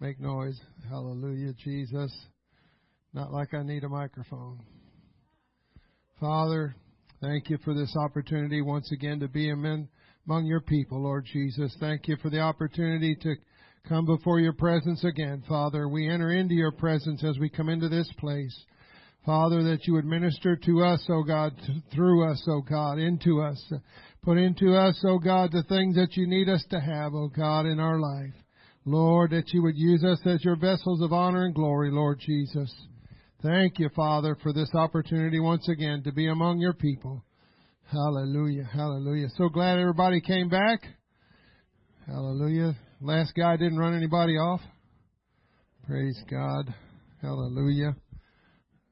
Make noise. Hallelujah, Jesus. Not like I need a microphone. Father, thank you for this opportunity once again to be among your people, Lord Jesus. Thank you for the opportunity to come before your presence again, Father. We enter into your presence as we come into this place. Father, that you would minister to us, O oh God, through us, O oh God, into us. Put into us, O oh God, the things that you need us to have, O God, in our life. Lord, that you would use us as your vessels of honor and glory, Lord Jesus. Thank you, Father, for this opportunity once again to be among your people. Hallelujah, hallelujah. So glad everybody came back. Hallelujah. Last guy didn't run anybody off. Praise God. Hallelujah.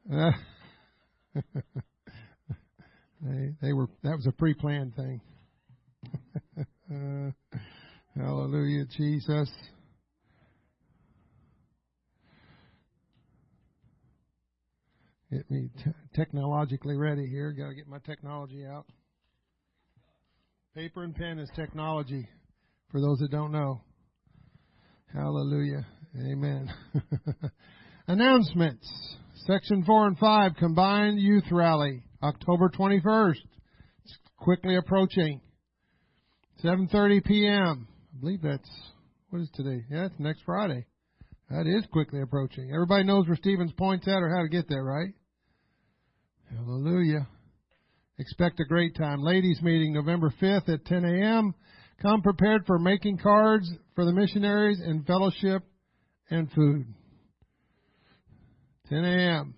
they, they were, that was a pre-planned thing. uh, hallelujah, Jesus. Get me t- technologically ready here. Got to get my technology out. Paper and pen is technology, for those that don't know. Hallelujah. Amen. Announcements. Section 4 and 5, Combined Youth Rally, October 21st. It's quickly approaching. 7.30 p.m. I believe that's, what is today? Yeah, it's next Friday. That is quickly approaching. Everybody knows where Stevens Point's at or how to get there, right? Hallelujah. Expect a great time. Ladies meeting November 5th at 10 a.m. Come prepared for making cards for the missionaries and fellowship and food. 10 a.m.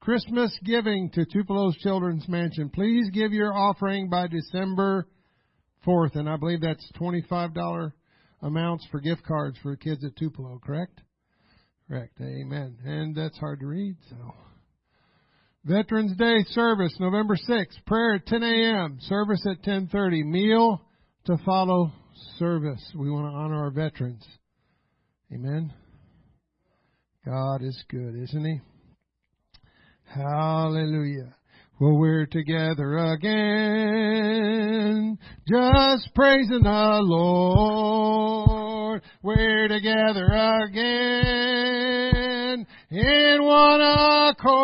Christmas giving to Tupelo's Children's Mansion. Please give your offering by December 4th. And I believe that's $25 amounts for gift cards for kids at Tupelo, correct? Correct. Amen. And that's hard to read, so. Veterans Day service, November 6th. Prayer at 10 a.m. Service at 10:30. Meal to follow service. We want to honor our veterans. Amen. God is good, isn't He? Hallelujah. Well, we're together again, just praising the Lord. We're together again in one accord.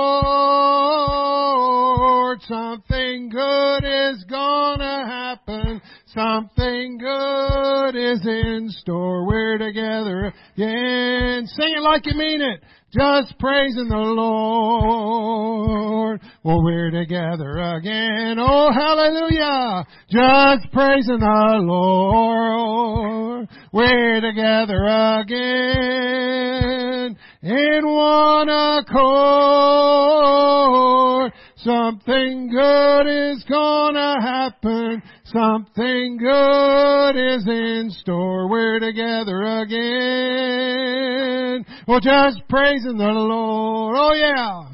Something good is gonna happen. Something good is in store. We're together again. Sing it like you mean it just praising the Lord. Well, we're together again. Oh, hallelujah. Just praising the Lord. We're together again in one accord. Something good is gonna happen. Something good is in store. We're together again. Well, just praising the Lord. Oh yeah.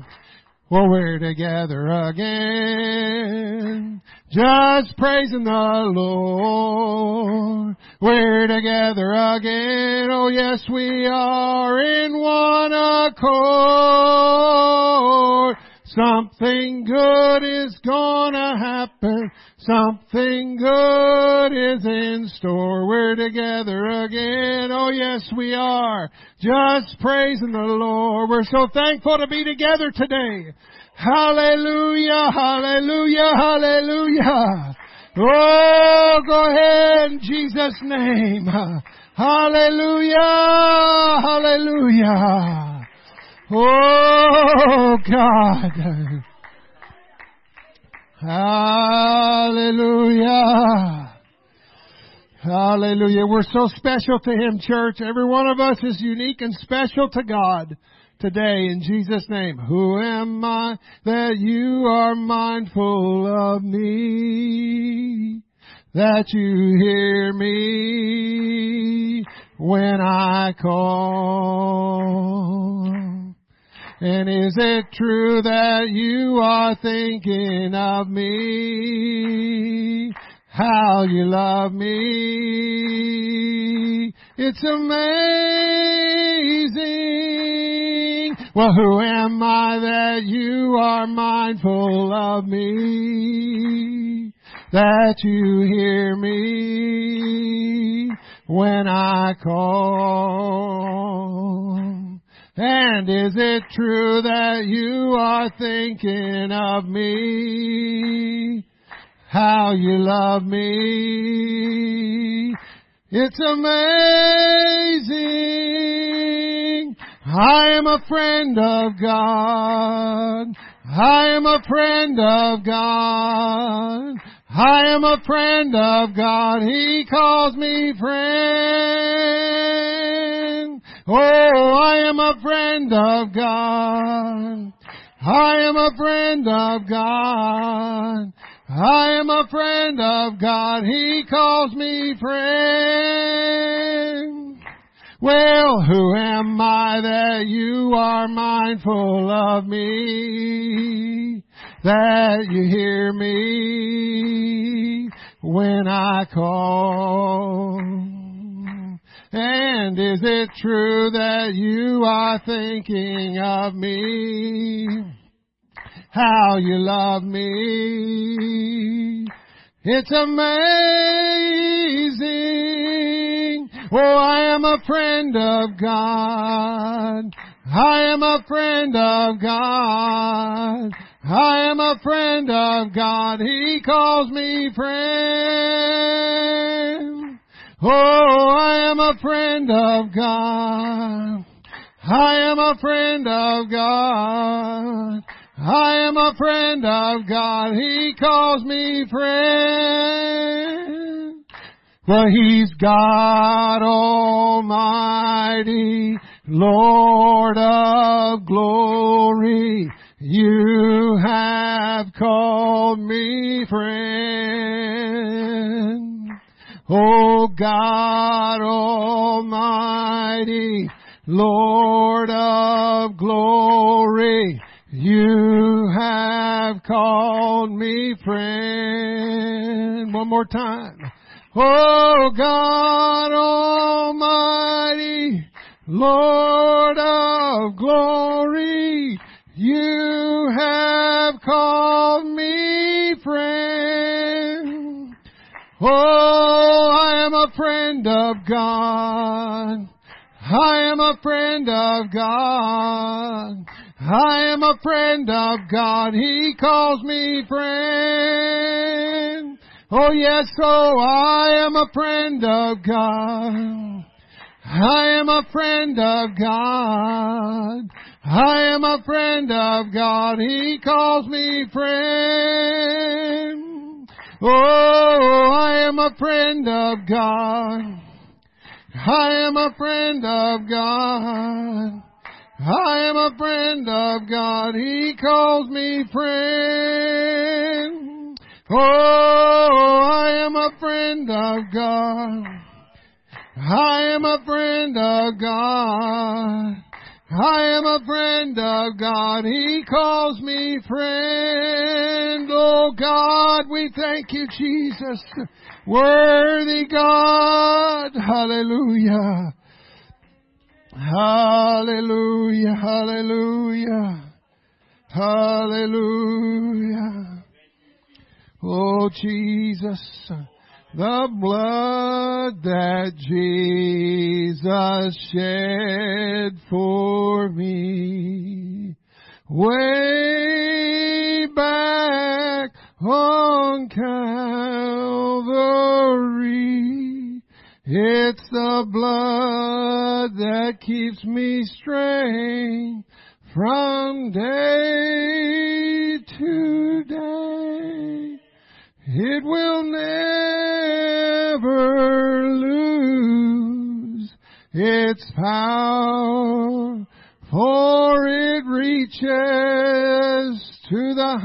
Well, we're together again. Just praising the Lord. We're together again. Oh yes, we are in one accord. Something good is gonna happen. Something good is in store. We're together again. Oh yes, we are. Just praising the Lord. We're so thankful to be together today. Hallelujah, hallelujah, hallelujah. Oh, go ahead in Jesus' name. Hallelujah, hallelujah. Oh God. Hallelujah. Hallelujah. We're so special to Him, church. Every one of us is unique and special to God today in Jesus' name. Who am I that you are mindful of me? That you hear me when I call. And is it true that you are thinking of me? How you love me. It's amazing. Well, who am I that you are mindful of me? That you hear me when I call. And is it true that you are thinking of me? How you love me? It's amazing. I am a friend of God. I am a friend of God. I am a friend of God. He calls me friend. Oh, I am a friend of God. I am a friend of God. I am a friend of God. He calls me friend. Well, who am I that you are mindful of me? That you hear me when I call? And is it true that you are thinking of me? How you love me? It's amazing. Oh, I am a friend of God. I am a friend of God. I am a friend of God. He calls me friend. Oh, I am a friend of God. I am a friend of God. I am a friend of God. He calls me friend. For He's God Almighty, Lord of glory. You have called me friend. Oh God Almighty, Lord of glory. You have called me friend. One more time. Oh God Almighty, Lord of glory, you have called me friend. Oh, I am a friend of God. I am a friend of God. I am a friend of God. He calls me friend. Oh yes, oh I am a friend of God. I am a friend of God. I am a friend of God. He calls me friend. Oh, I am a friend of God. I am a friend of God. I am a friend of God. He calls me friend. Oh, I am a friend of God. I am a friend of God. I am a friend of God. He calls me friend. Oh God, we thank you, Jesus. Worthy God. Hallelujah. Hallelujah. Hallelujah. Hallelujah. Oh Jesus, the blood that Jesus shed for me way back on Calvary. It's the blood that keeps me straight from day to day. It will never lose its power, for it reaches to the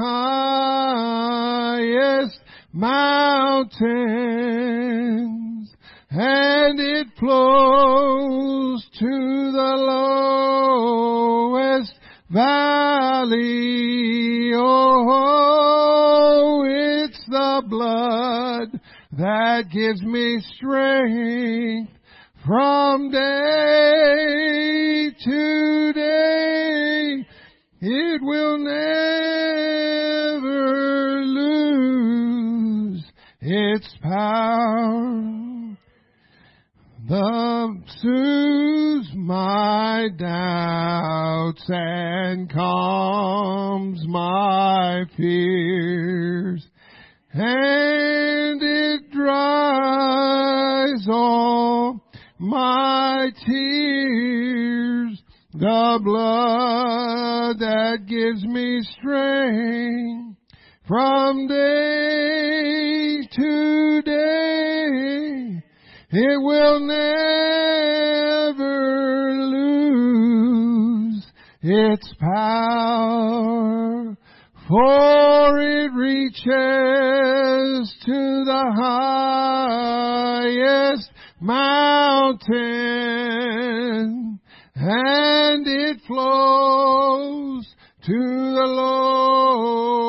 highest mountains, and it flows to the lowest valley. Oh, the blood that gives me strength from day to day. It will never lose its power. The soothes my doubts and calms my fears. And it dries all my tears. The blood that gives me strength from day to day. It will never lose its power, for it reaches to the highest mountain, and it flows to the lowest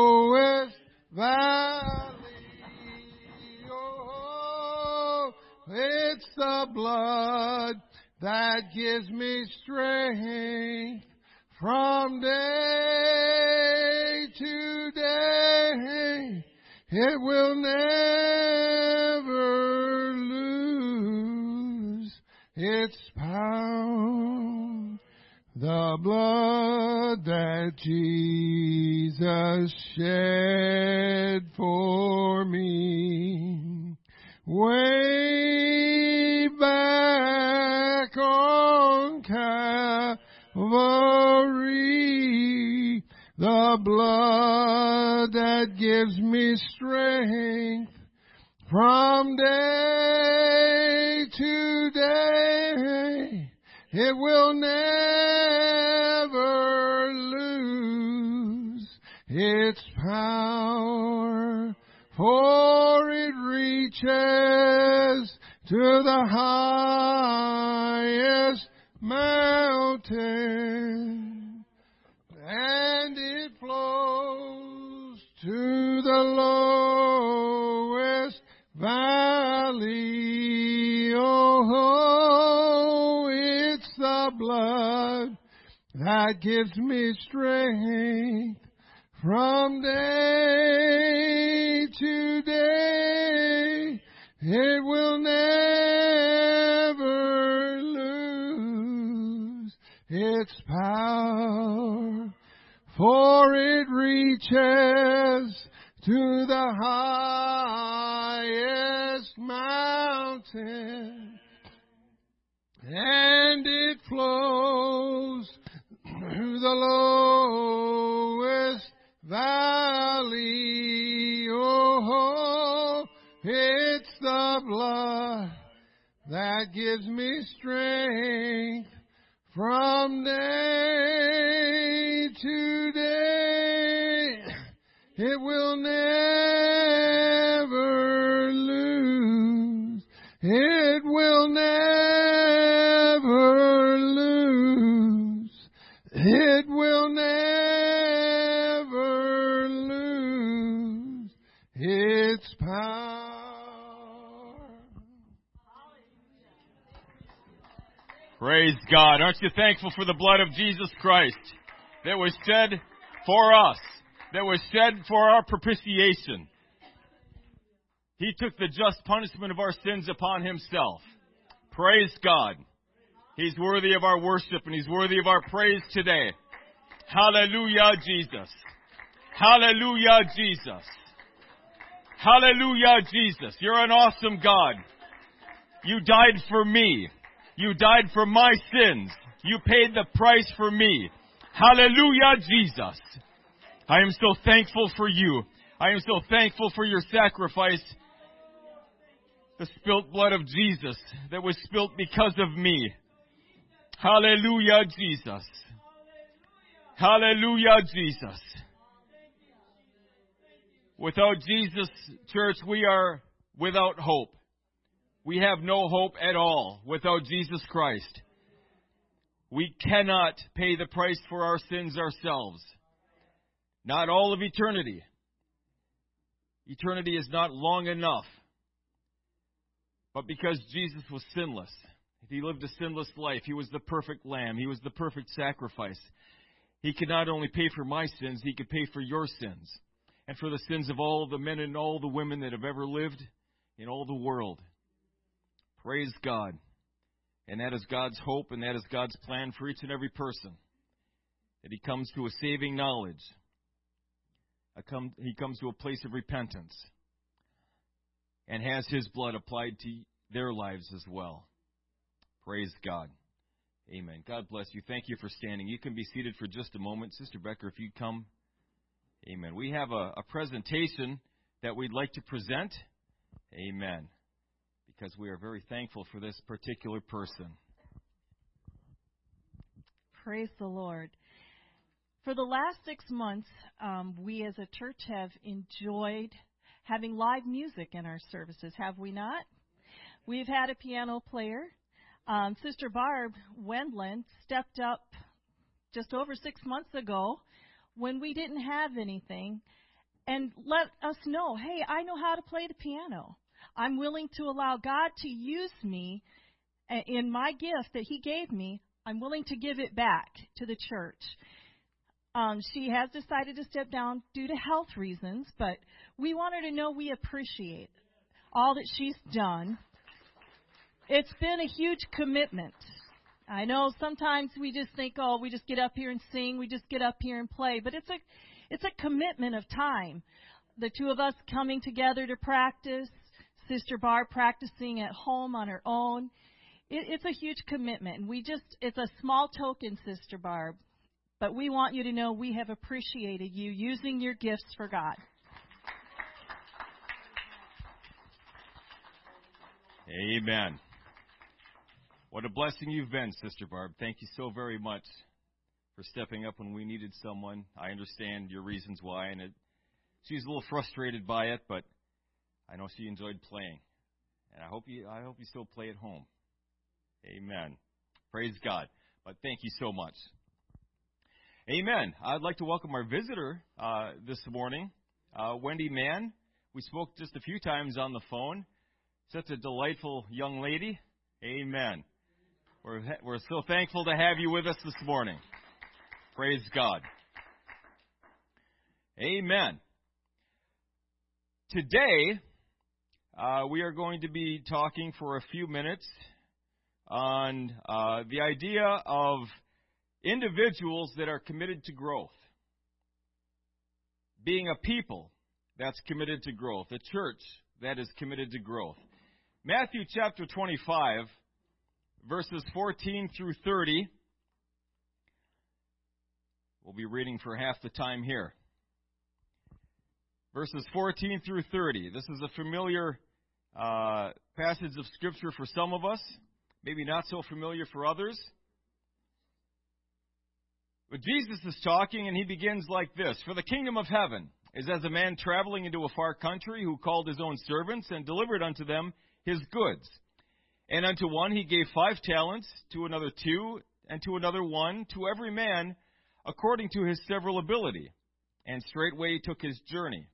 valley. Oh, it's the blood that gives me strength from day to day. It will never lose its power. The blood that Jesus shed for me way back on Calvary. The blood that gives me strength from day to day. It will never lose its power, for it reaches to the highest mountain, lowest valley. Oh, oh, it's the blood that gives me strength from day to day. It will never lose its power, for it reaches God. Aren't you thankful for the blood of Jesus Christ that was shed for us, that was shed for our propitiation? He took the just punishment of our sins upon himself. Praise God. He's worthy of our worship and he's worthy of our praise today. Hallelujah, Jesus. Hallelujah, Jesus. Hallelujah, Jesus. You're an awesome God. You died for me. You died for my sins. You paid the price for me. Hallelujah, Jesus. I am so thankful for you. I am so thankful for your sacrifice. The spilt blood of Jesus that was spilt because of me. Hallelujah, Jesus. Hallelujah, Jesus. Without Jesus, church, we are without hope. We have no hope at all without Jesus Christ. We cannot pay the price for our sins ourselves. Not all of eternity. Eternity is not long enough. But because Jesus was sinless, he lived a sinless life, he was the perfect lamb, he was the perfect sacrifice. He could not only pay for my sins, he could pay for your sins and for the sins of all the men and all the women that have ever lived in all the world. Praise God. And that is God's hope and that is God's plan for each and every person. That he comes to a saving knowledge. he comes to a place of repentance. And has his blood applied to their lives as well. Praise God. Amen. God bless you. Thank you for standing. You can be seated for just a moment. Sister Becker, if you'd come. Amen. We have a, a presentation that we'd like to present. Amen. Because we are very thankful for this particular person. Praise the Lord. For the last six months, um, we as a church have enjoyed having live music in our services, have we not? We've had a piano player um, Sister Barb Wendland stepped up just over six months ago when we didn't have anything and let us know, hey, I know how to play the piano. I'm willing to allow God to use me in my gift that He gave me. I'm willing to give it back to the church. Um, she has decided to step down due to health reasons, but we want her to know we appreciate all that she's done it's been a huge commitment. I know sometimes we just think, oh, we just get up here and sing, we just get up here and play, but it's a it's a commitment of time. The two of us coming together to practice, Sister Barb practicing at home on her own. It, it's a huge commitment, and we just it's a small token, Sister Barb, but we want you to know we have appreciated you using your gifts for God. Amen. What a blessing you've been, Sister Barb. Thank you so very much for stepping up when we needed someone. I understand your reasons why, and it, she's a little frustrated by it, but I know she enjoyed playing, and I hope you I hope you still play at home. Amen. Praise God. But thank you so much. Amen. I'd like to welcome our visitor uh, this morning, uh, Wendy Mann. We spoke just a few times on the phone. Such a delightful young lady. Amen. We're, we're so thankful to have you with us this morning. Praise God. Amen. Today, uh, we are going to be talking for a few minutes on uh, the idea of individuals that are committed to growth. Being a people that's committed to growth, a church that is committed to growth. Matthew chapter 25 verses 14 through 30. We'll be reading for half the time here. Verses 14 through 30. This is a familiar uh, passage of Scripture for some of us, maybe not so familiar for others. But Jesus is talking, and he begins like this For the kingdom of heaven is as a man traveling into a far country who called his own servants and delivered unto them his goods. And unto one he gave five talents, to another two, and to another one, to every man according to his several ability. And straightway he took his journey.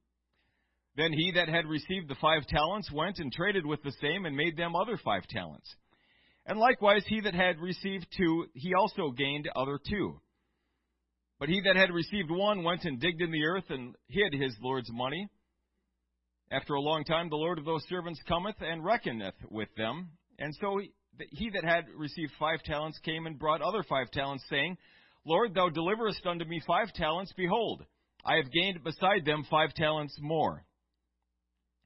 Then he that had received the five talents went and traded with the same, and made them other five talents. And likewise he that had received two, he also gained other two. But he that had received one went and digged in the earth, and hid his Lord's money. After a long time, the Lord of those servants cometh and reckoneth with them. And so he that had received five talents came and brought other five talents, saying, Lord, thou deliverest unto me five talents. Behold, I have gained beside them five talents more.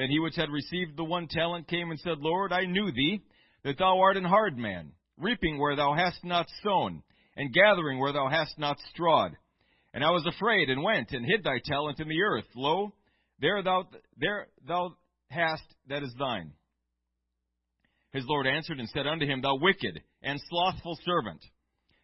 Then he which had received the one talent came and said, Lord, I knew thee, that thou art an hard man, reaping where thou hast not sown, and gathering where thou hast not strawed. And I was afraid, and went and hid thy talent in the earth. Lo, there thou there thou hast that is thine. His Lord answered and said unto him, Thou wicked and slothful servant,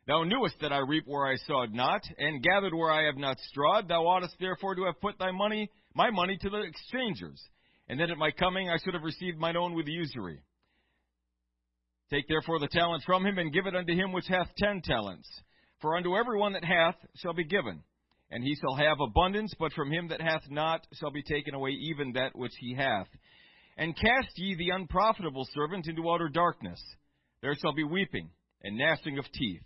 thou knewest that I reap where I sowed not, and gathered where I have not strawed. Thou oughtest therefore to have put thy money, my money, to the exchangers, and that at my coming I should have received mine own with usury. Take therefore the talent from him, and give it unto him which hath ten talents. For unto every one that hath shall be given, and he shall have abundance, but from him that hath not shall be taken away even that which he hath. And cast ye the unprofitable servant into outer darkness. There shall be weeping and gnashing of teeth.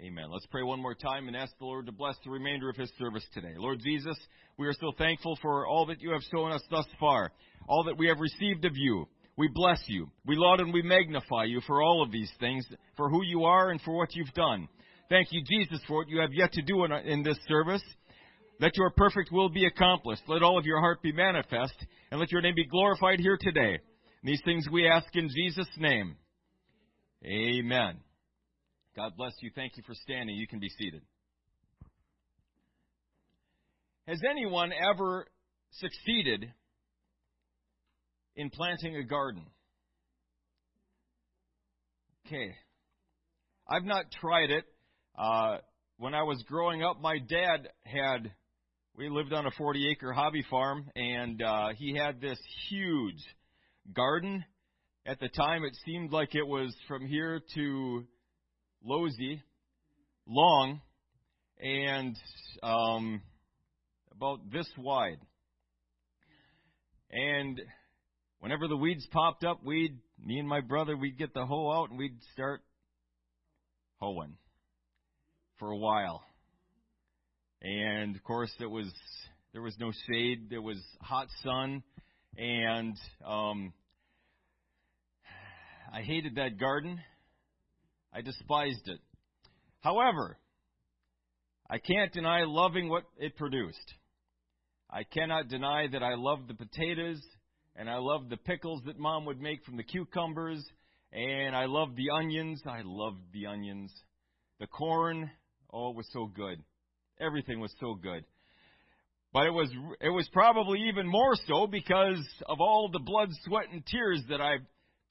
Amen. Let's pray one more time and ask the Lord to bless the remainder of His service today. Lord Jesus, we are so thankful for all that you have shown us thus far, all that we have received of you. We bless you. We laud and we magnify you for all of these things, for who you are and for what you've done. Thank you, Jesus, for what you have yet to do in, in this service. Let your perfect will be accomplished. Let all of your heart be manifest, and let your name be glorified here today. And these things we ask in Jesus' name. Amen. God bless you. Thank you for standing. You can be seated. Has anyone ever succeeded in planting a garden? Okay. I've not tried it. Uh, when I was growing up, my dad had, we lived on a 40 acre hobby farm, and uh, he had this huge garden. At the time, it seemed like it was from here to Losey, long, and um, about this wide. And whenever the weeds popped up, we'd, me and my brother, we'd get the hoe out and we'd start hoeing for a while. And of course, it was there was no shade, there was hot sun, and um, I hated that garden. I despised it. However, I can't deny loving what it produced. I cannot deny that I loved the potatoes and I loved the pickles that mom would make from the cucumbers and I loved the onions. I loved the onions. The corn, oh, it was so good. Everything was so good. But it was it was probably even more so because of all the blood, sweat and tears that I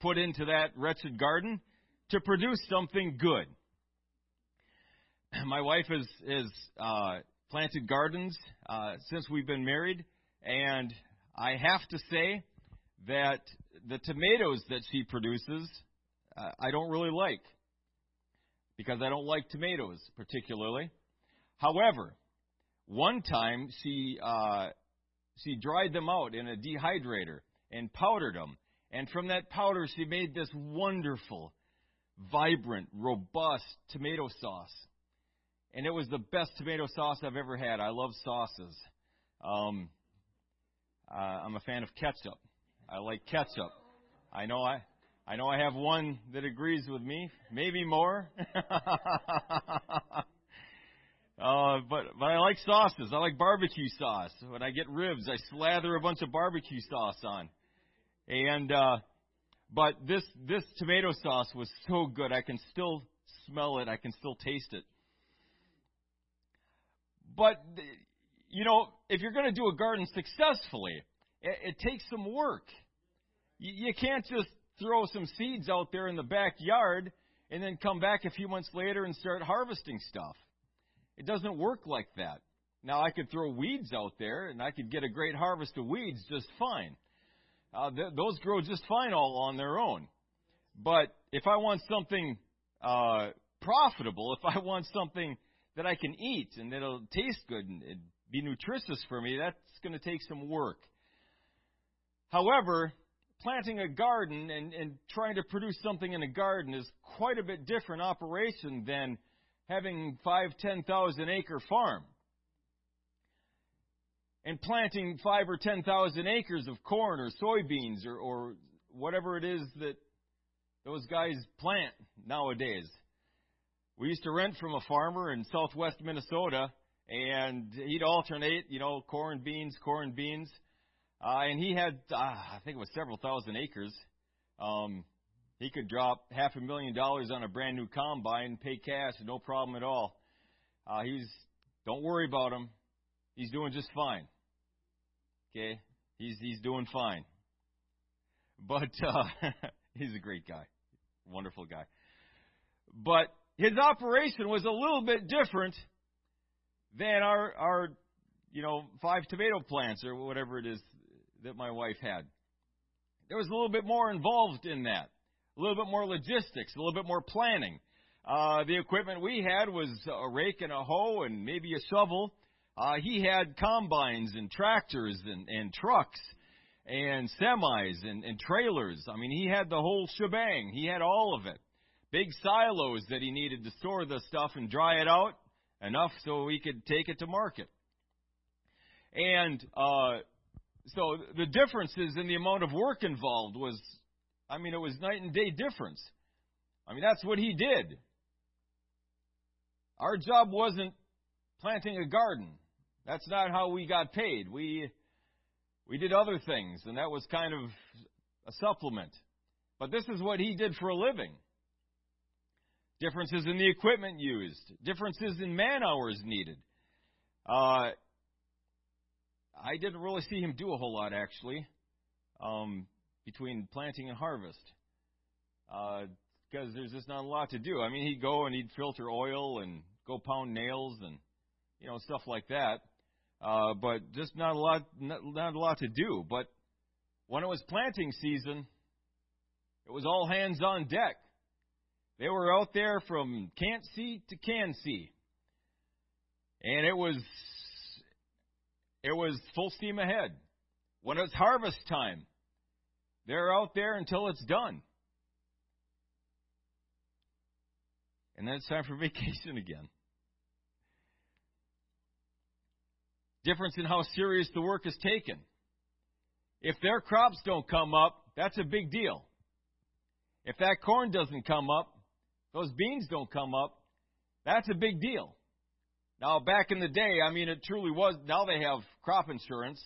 put into that wretched garden to produce something good. My wife has uh, planted gardens uh, since we've been married, and I have to say that the tomatoes that she produces, uh, I don't really like because I don't like tomatoes particularly. However, one time she uh, she dried them out in a dehydrator and powdered them, and from that powder she made this wonderful vibrant, robust tomato sauce. And it was the best tomato sauce I've ever had. I love sauces. Um, uh, I'm a fan of ketchup. I like ketchup. I know I, I know I have one that agrees with me, maybe more. Uh, but but I like sauces. I like barbecue sauce. When I get ribs, I slather a bunch of barbecue sauce on. And uh, but this this tomato sauce was so good. I can still smell it. I can still taste it. But you know, if you're going to do a garden successfully, it, it takes some work. You, you can't just throw some seeds out there in the backyard and then come back a few months later and start harvesting stuff. It doesn't work like that. Now I could throw weeds out there and I could get a great harvest of weeds just fine. Uh, th- those grow just fine all on their own. But if I want something uh, profitable, if I want something that I can eat and that'll taste good and be nutritious for me, that's going to take some work. However, planting a garden and, and trying to produce something in a garden is quite a bit different operation than having five, ten thousand acre farm and planting five or ten thousand acres of corn or soybeans or, or whatever it is that those guys plant nowadays. We used to rent from a farmer in southwest Minnesota, and he'd alternate, you know, corn, beans, corn, beans. Uh, and he had, uh, I think it was several thousand acres. Um, he could drop half a million dollars on a brand new combine, pay cash, no problem at all. Uh, he's, don't worry about him. He's doing just fine. Okay, he's he's doing fine. But uh, he's a great guy, wonderful guy. But his operation was a little bit different than our our you know five tomato plants or whatever it is that my wife had. There was a little bit more involved in that. A little bit more logistics, a little bit more planning. Uh, the equipment we had was a rake and a hoe and maybe a shovel. Uh, he had combines and tractors and, and trucks and semis and, and trailers. I mean, he had the whole shebang. He had all of it. Big silos that he needed to store the stuff and dry it out enough so he could take it to market. And uh, so the differences in the amount of work involved was, I mean, it was night and day difference. I mean, that's what he did. Our job wasn't planting a garden. That's not how we got paid. We we did other things, and that was kind of a supplement. But this is what he did for a living. Differences in the equipment used, differences in man hours needed. Uh, I didn't really see him do a whole lot actually um, between planting and harvest because uh, there's just not a lot to do. I mean, he'd go and he'd filter oil and go pound nails and you know stuff like that, uh, but just not a lot, not, not a lot to do. But when it was planting season, it was all hands on deck. They were out there from can't see to can see, and it was it was full steam ahead. When it's harvest time, they're out there until it's done. And then it's time for vacation again. Difference in how serious the work is taken. If their crops don't come up, that's a big deal. If that corn doesn't come up, those beans don't come up, that's a big deal. Now, back in the day, I mean, it truly was. Now they have crop insurance,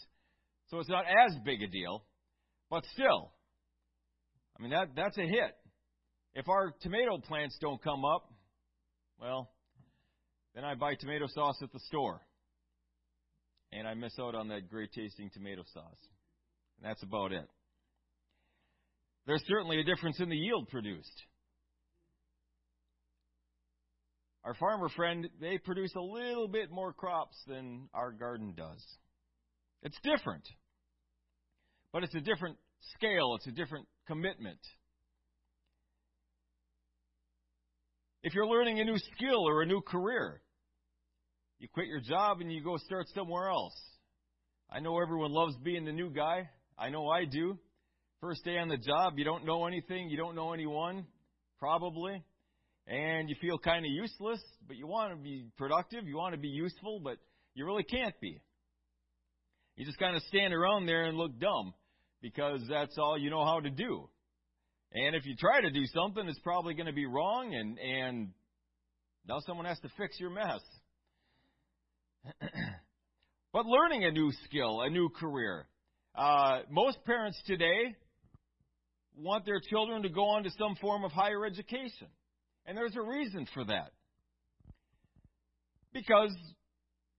so it's not as big a deal. But still, I mean, that, that's a hit. If our tomato plants don't come up, well, then I buy tomato sauce at the store. And I miss out on that great tasting tomato sauce. And that's about it. There's certainly a difference in the yield produced. Our farmer friend, they produce a little bit more crops than our garden does. It's different. But it's a different scale, it's a different commitment. If you're learning a new skill or a new career, you quit your job and you go start somewhere else. I know everyone loves being the new guy. I know I do. First day on the job, you don't know anything, you don't know anyone, probably and you feel kind of useless, but you want to be productive, you want to be useful, but you really can't be. You just kind of stand around there and look dumb because that's all you know how to do. And if you try to do something, it's probably going to be wrong, and and now someone has to fix your mess. but learning a new skill, a new career. Uh, most parents today want their children to go on to some form of higher education. And there's a reason for that. Because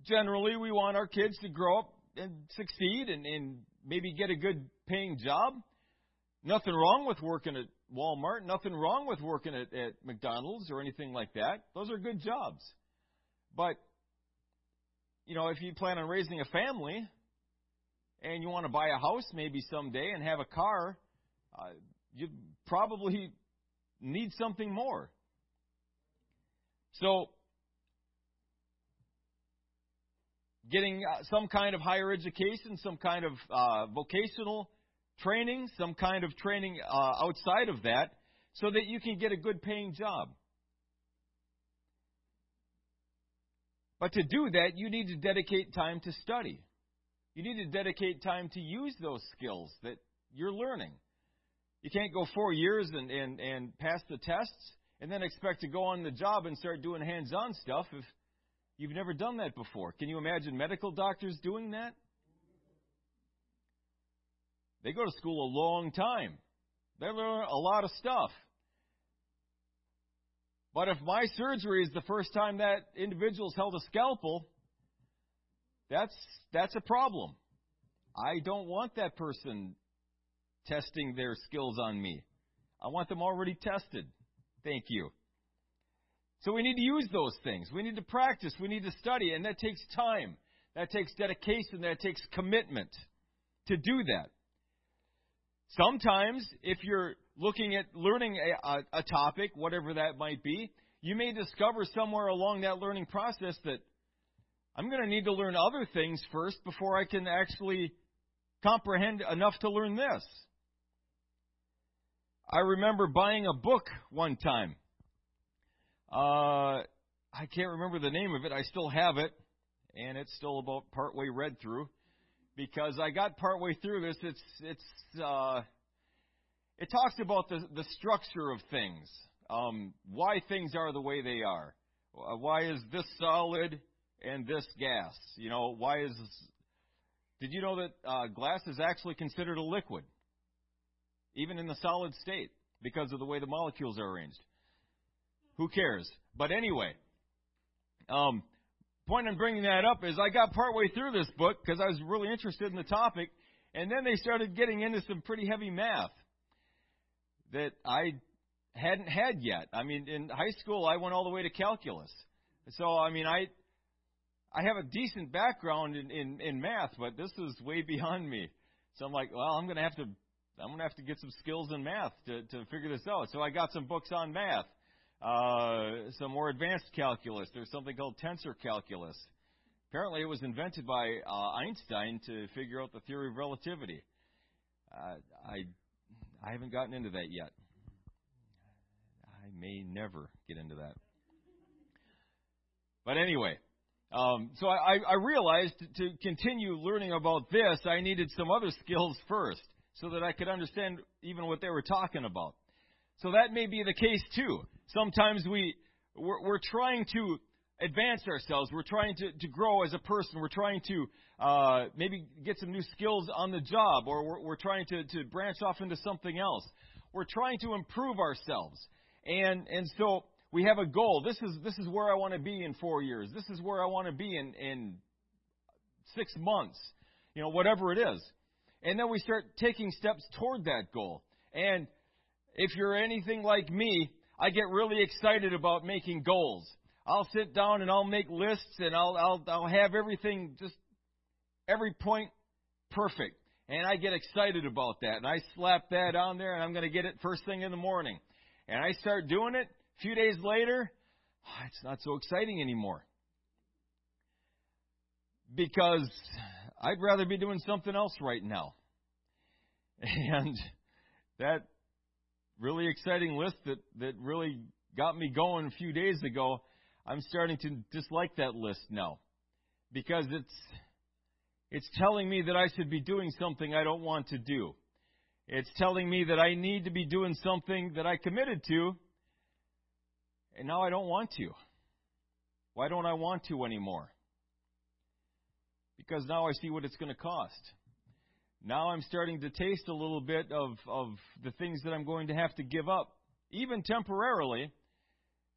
generally we want our kids to grow up and succeed and, and maybe get a good paying job. Nothing wrong with working at Walmart, nothing wrong with working at, at McDonald's or anything like that. Those are good jobs. But, you know, if you plan on raising a family and you want to buy a house maybe someday and have a car, uh, you probably need something more. So, getting uh, some kind of higher education, some kind of uh, vocational training, some kind of training uh, outside of that, so that you can get a good paying job. But to do that, you need to dedicate time to study. You need to dedicate time to use those skills that you're learning. You can't go four years and, and, and pass the tests and then expect to go on the job and start doing hands on stuff if you've never done that before. Can you imagine medical doctors doing that? They go to school a long time. They learn a lot of stuff. But if my surgery is the first time that individual's held a scalpel, that's that's a problem. I don't want that person testing their skills on me. I want them already tested. Thank you. So we need to use those things. We need to practice. We need to study. And that takes time. That takes dedication. That takes commitment to do that. Sometimes, if you're looking at learning a, a, a topic, whatever that might be, you may discover somewhere along that learning process that I'm going to need to learn other things first before I can actually comprehend enough to learn this. I remember buying a book one time. Uh, I can't remember the name of it. I still have it, and it's still about partway read through because I got partway through this. It's it's uh, it talks about the the structure of things, um, why things are the way they are, uh, why is this solid and this gas? You know, why is did you know that uh, glass is actually considered a liquid, even in the solid state, because of the way the molecules are arranged? Who cares? But anyway, um, point in bringing that up is I got partway through this book because I was really interested in the topic, and then they started getting into some pretty heavy math that I hadn't had yet. I mean, in high school, I went all the way to calculus. So, I mean, I I have a decent background in, in, in math, but this is way beyond me. So I'm like, well, I'm going to have to I'm to have to get some skills in math to, to figure this out. So I got some books on math uh, some more advanced calculus. There's something called tensor calculus. Apparently, it was invented by uh, Einstein to figure out the theory of relativity. Uh, I I haven't gotten into that yet. I may never get into that. But anyway, um, so I, I realized to continue learning about this, I needed some other skills first so that I could understand even what they were talking about. So that may be the case too. Sometimes we, we're, we're trying to advance ourselves. We're trying to, to grow as a person. We're trying to uh, maybe get some new skills on the job, or we're, we're trying to, to branch off into something else. We're trying to improve ourselves. And, and so we have a goal. This is, this is where I want to be in four years. This is where I want to be in, in six months. You know, whatever it is. And then we start taking steps toward that goal. And if you're anything like me, I get really excited about making goals. I'll sit down and I'll make lists and I'll I'll I'll have everything just every point perfect. And I get excited about that. And I slap that on there and I'm going to get it first thing in the morning. And I start doing it. A few days later, ah, it's not so exciting anymore. Because I'd rather be doing something else right now. And that really exciting list that, that really got me going a few days ago, I'm starting to dislike that list now. Because it's, it's telling me that I should be doing something I don't want to do. It's telling me that I need to be doing something that I committed to, and now I don't want to. Why don't I want to anymore? Because now I see what it's going to cost. Now I'm starting to taste a little bit of, of the things that I'm going to have to give up, even temporarily,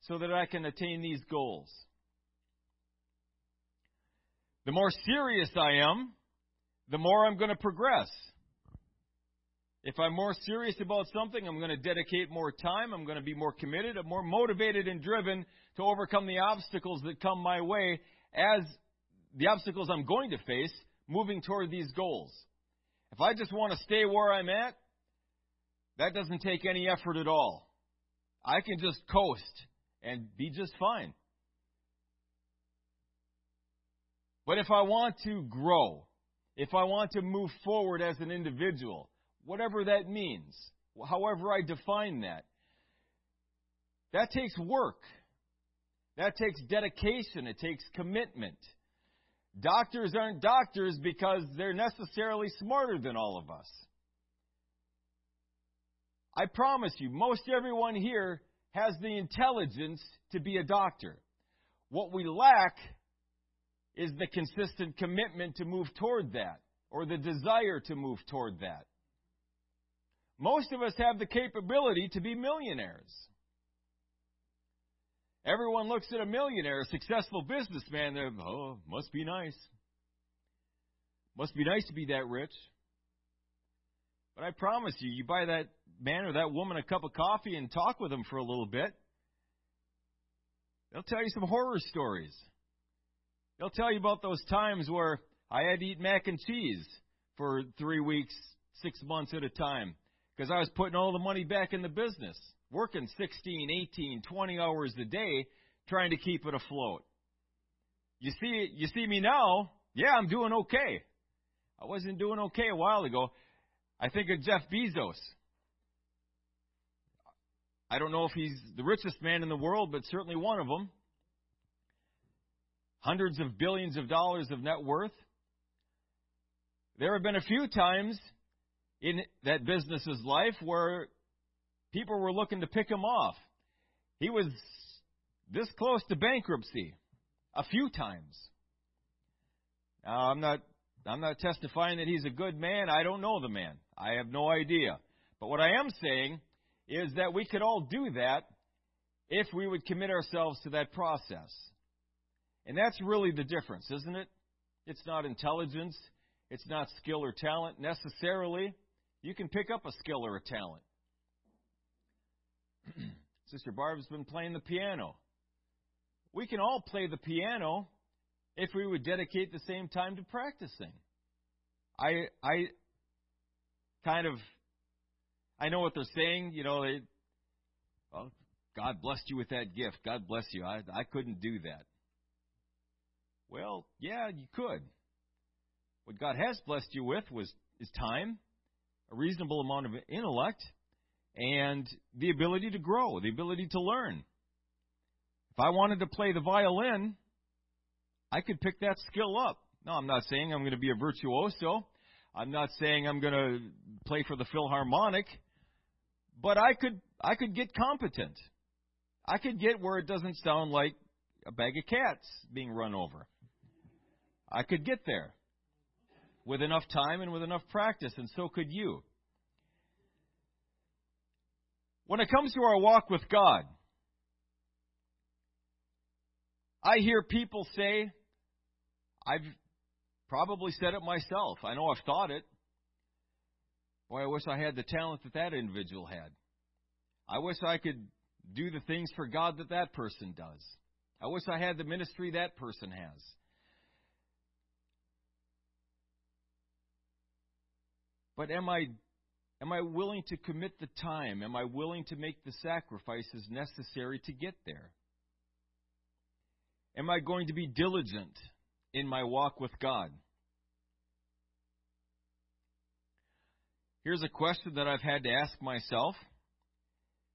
so that I can attain these goals. The more serious I am, the more I'm going to progress. If I'm more serious about something, I'm going to dedicate more time. I'm going to be more committed. More motivated and driven to overcome the obstacles that come my way as the obstacles I'm going to face moving toward these goals. If I just want to stay where I'm at, that doesn't take any effort at all. I can just coast and be just fine. But if I want to grow, if I want to move forward as an individual, whatever that means, however I define that, that takes work. That takes dedication. It takes commitment. Doctors aren't doctors because they're necessarily smarter than all of us. I promise you, most everyone here has the intelligence to be a doctor. What we lack is the consistent commitment to move toward that, or the desire to move toward that. Most of us have the capability to be millionaires. Everyone looks at a millionaire, a successful businessman, they're, oh, must be nice. Must be nice to be that rich. But I promise you, you buy that man or that woman a cup of coffee and talk with them for a little bit, they'll tell you some horror stories. They'll tell you about those times where I had to eat mac and cheese for three weeks six months at a time because I was putting all the money back in the business, working 16, 18, 20 hours a day trying to keep it afloat. You see, you see me now. Yeah, I'm doing okay. I wasn't doing okay a while ago. I think of Jeff Bezos. I don't know if he's the richest man in the world, but certainly one of them. Hundreds of billions of dollars of net worth. There have been a few times in that business's life where people were looking to pick him off. He was this close to bankruptcy a few times. Now, I'm not I'm not testifying that he's a good man. I don't know the man. I have no idea. But what I am saying is that we could all do that if we would commit ourselves to that process. And that's really the difference, isn't it? It's not intelligence. It's not skill or talent necessarily. You can pick up a skill or a talent. Sister Barb's been playing the piano. We can all play the piano if we would dedicate the same time to practicing. I I kind of I know what they're saying, you know, they well, God blessed you with that gift. God bless you. I I couldn't do that. Well, yeah, you could. What God has blessed you with was is time, a reasonable amount of intellect, and the ability to grow, the ability to learn. If I wanted to play the violin, I could pick that skill up. No, I'm not saying I'm going to be a virtuoso. I'm not saying I'm going to play for the Philharmonic, but I could I could get competent. I could get where it doesn't sound like a bag of cats being run over. I could get there with enough time and with enough practice, and so could you. When it comes to our walk with God, I hear people say, I've probably said it myself. I know I've thought it. Boy, I wish I had the talent that that individual had. I wish I could do the things for God that that person does. I wish I had the ministry that person has. But am I am I willing to commit the time? Am I willing to make the sacrifices necessary to get there? Am I going to be diligent in my walk with God? Here's a question that I've had to ask myself.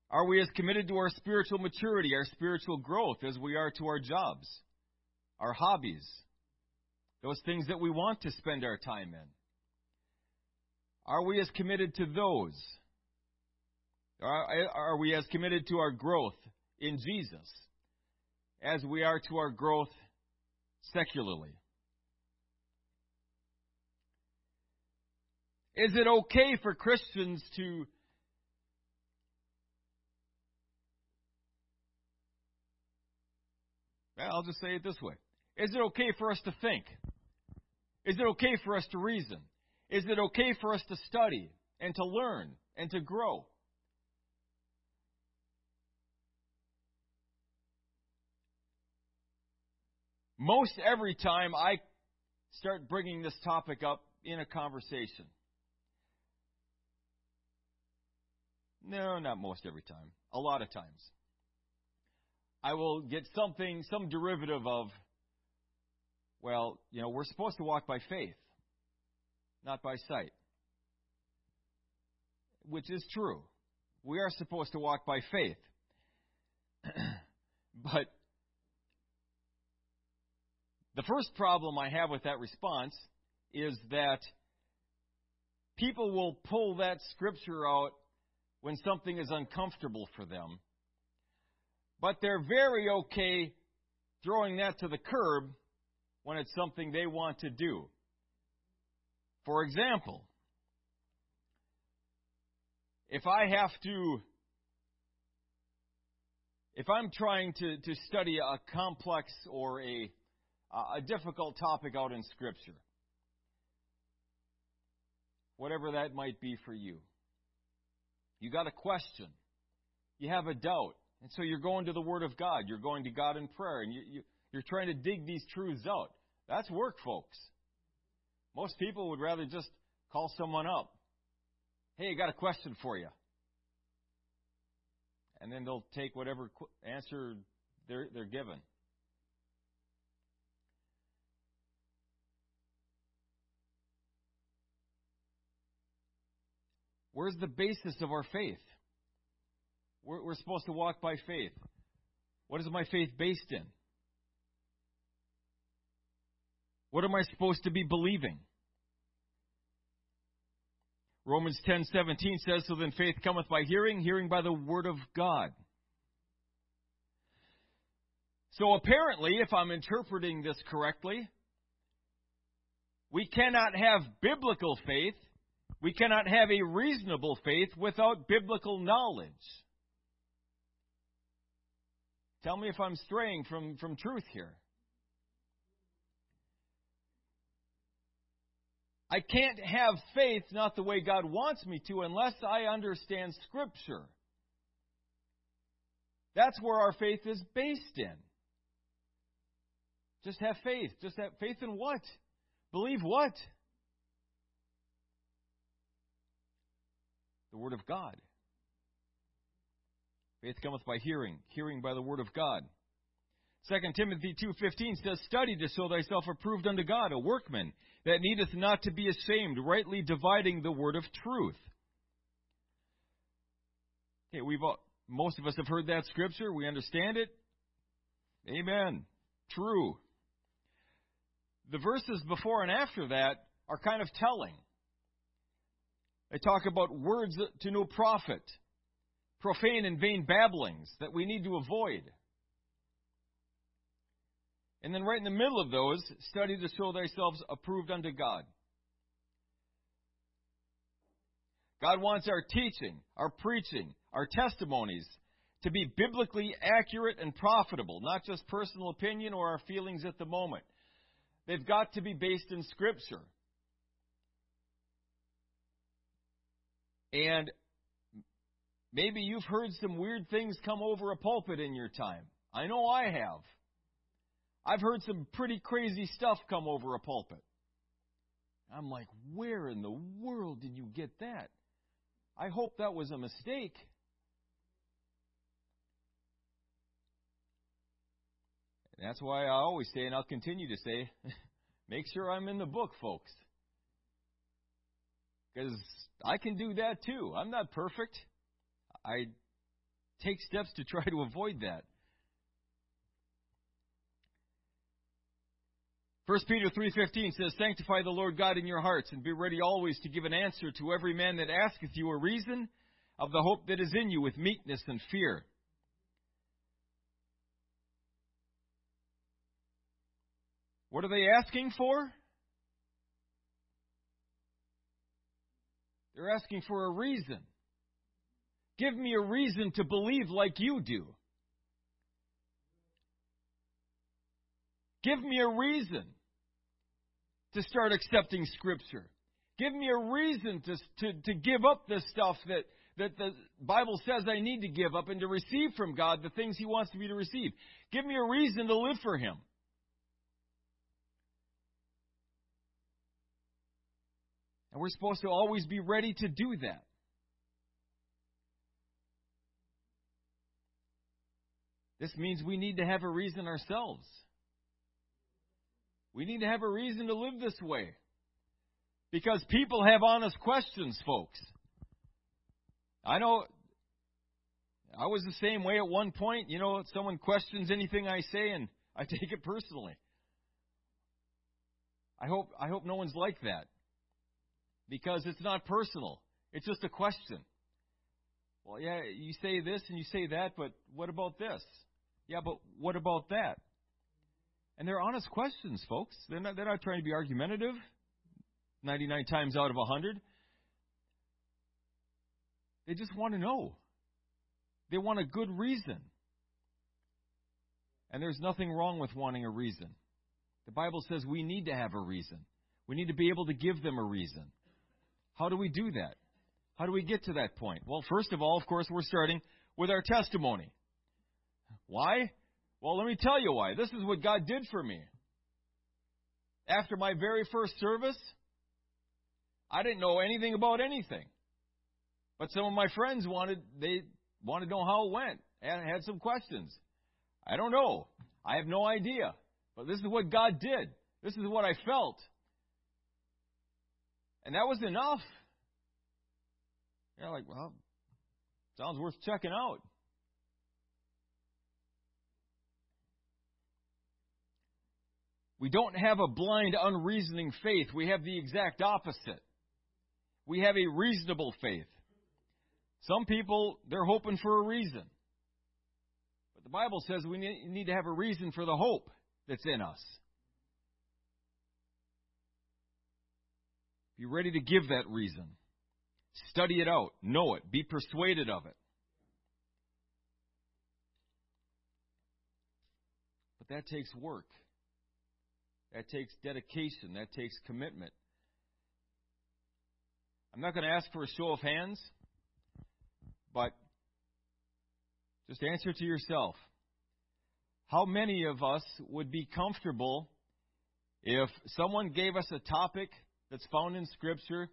Are we as committed to our spiritual maturity, our spiritual growth, as we are to our jobs, our hobbies, those things that we want to spend our time in? Are we as committed to those? Are, are we as committed to our growth in Jesus as we are to our growth secularly? Is it okay for Christians to I'll just say it this way. Is it okay for us to think? Is it okay for us to reason? Is it okay for us to study and to learn and to grow? Most every time I start bringing this topic up in a conversation, no, not most every time, a lot of times, I will get something, some derivative of, well, you know, we're supposed to walk by faith not by sight. Which is true. We are supposed to walk by faith. but the first problem I have with that response is that people will pull that scripture out when something is uncomfortable for them. But they're very okay throwing that to the curb when it's something they want to do. For example, if I have to, if I'm trying to, to study a complex or a, a difficult topic out in Scripture, whatever that might be for you, you got a question, you have a doubt, and so you're going to the Word of God, you're going to God in prayer, and you, you, you're trying to dig these truths out. That's work, folks. Most people would rather just call someone up Hey, I got a question for you. And then they'll take whatever answer they're, they're given. Where's the basis of our faith? We're, we're supposed to walk by faith. What is my faith based in? What am I supposed to be believing? Romans 10:17 says, "So then faith cometh by hearing, hearing by the word of God." So apparently, if I'm interpreting this correctly, we cannot have biblical faith, we cannot have a reasonable faith without biblical knowledge. Tell me if I'm straying from, from truth here. I can't have faith not the way God wants me to unless I understand Scripture. That's where our faith is based in. Just have faith. Just have faith in what? Believe what? The Word of God. Faith cometh by hearing, hearing by the Word of God. 2 Timothy 2.15 says, Study to show thyself approved unto God, a workman that needeth not to be ashamed, rightly dividing the word of truth. Okay, we've all, most of us have heard that scripture. We understand it. Amen. True. The verses before and after that are kind of telling. They talk about words to no profit, profane and vain babblings that we need to avoid. And then right in the middle of those, study to show thyself approved unto God. God wants our teaching, our preaching, our testimonies to be biblically accurate and profitable, not just personal opinion or our feelings at the moment. They've got to be based in Scripture. And maybe you've heard some weird things come over a pulpit in your time. I know I have. I've heard some pretty crazy stuff come over a pulpit. I'm like, where in the world did you get that? I hope that was a mistake. And that's why I always say, and I'll continue to say, make sure I'm in the book, folks. Because I can do that too. I'm not perfect. I take steps to try to avoid that. 1 Peter 3:15 says, "Sanctify the Lord God in your hearts, and be ready always to give an answer to every man that asketh you a reason of the hope that is in you with meekness and fear." What are they asking for? They're asking for a reason. Give me a reason to believe like you do. Give me a reason to start accepting Scripture. Give me a reason to, to, to give up the stuff that, that the Bible says I need to give up and to receive from God the things He wants me to receive. Give me a reason to live for Him. And we're supposed to always be ready to do that. This means we need to have a reason ourselves. We need to have a reason to live this way. Because people have honest questions, folks. I know I was the same way at one point. You know, someone questions anything I say and I take it personally. I hope I hope no one's like that. Because it's not personal. It's just a question. Well, yeah, you say this and you say that, but what about this? Yeah, but what about that? And they're honest questions, folks. They're not, they're not trying to be argumentative 99 times out of 100. They just want to know. They want a good reason. And there's nothing wrong with wanting a reason. The Bible says we need to have a reason. We need to be able to give them a reason. How do we do that? How do we get to that point? Well, first of all, of course, we're starting with our testimony. Why? Well, let me tell you why. This is what God did for me. After my very first service, I didn't know anything about anything. But some of my friends wanted they wanted to know how it went and had some questions. I don't know. I have no idea. But this is what God did. This is what I felt. And that was enough. You're like, well, sounds worth checking out. We don't have a blind, unreasoning faith. We have the exact opposite. We have a reasonable faith. Some people, they're hoping for a reason. But the Bible says we need to have a reason for the hope that's in us. Be ready to give that reason. Study it out. Know it. Be persuaded of it. But that takes work. That takes dedication. That takes commitment. I'm not going to ask for a show of hands, but just answer to yourself. How many of us would be comfortable if someone gave us a topic that's found in Scripture?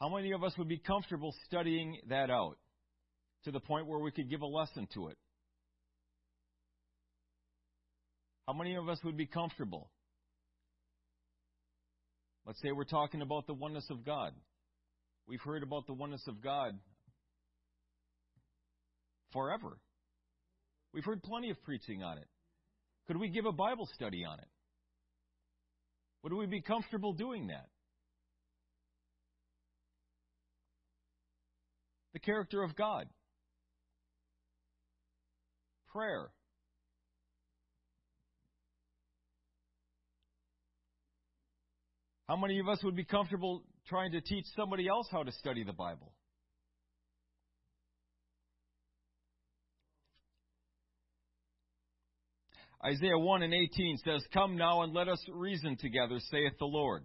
How many of us would be comfortable studying that out to the point where we could give a lesson to it? How many of us would be comfortable? Let's say we're talking about the oneness of God. We've heard about the oneness of God forever. We've heard plenty of preaching on it. Could we give a Bible study on it? Would we be comfortable doing that? The character of God. Prayer. How many of us would be comfortable trying to teach somebody else how to study the Bible? Isaiah 1 and 18 says, Come now and let us reason together, saith the Lord.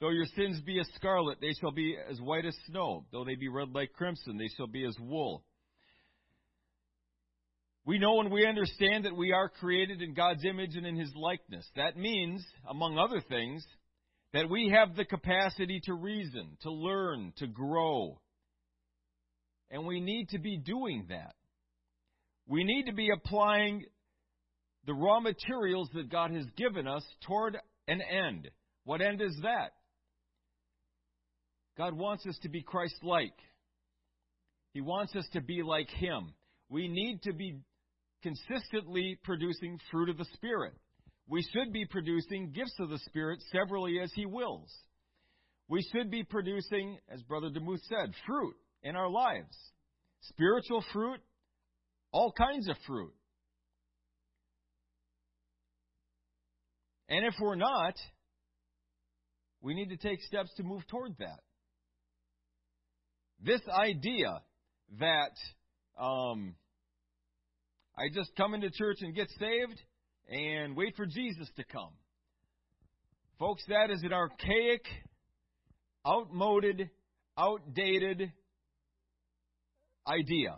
Though your sins be as scarlet, they shall be as white as snow. Though they be red like crimson, they shall be as wool. We know and we understand that we are created in God's image and in His likeness. That means, among other things, that we have the capacity to reason, to learn, to grow. And we need to be doing that. We need to be applying the raw materials that God has given us toward an end. What end is that? God wants us to be Christ like. He wants us to be like Him. We need to be consistently producing fruit of the Spirit. We should be producing gifts of the Spirit severally as He wills. We should be producing, as Brother DeMuth said, fruit in our lives. Spiritual fruit, all kinds of fruit. And if we're not, we need to take steps to move toward that. This idea that um, I just come into church and get saved and wait for Jesus to come. Folks, that is an archaic, outmoded, outdated idea.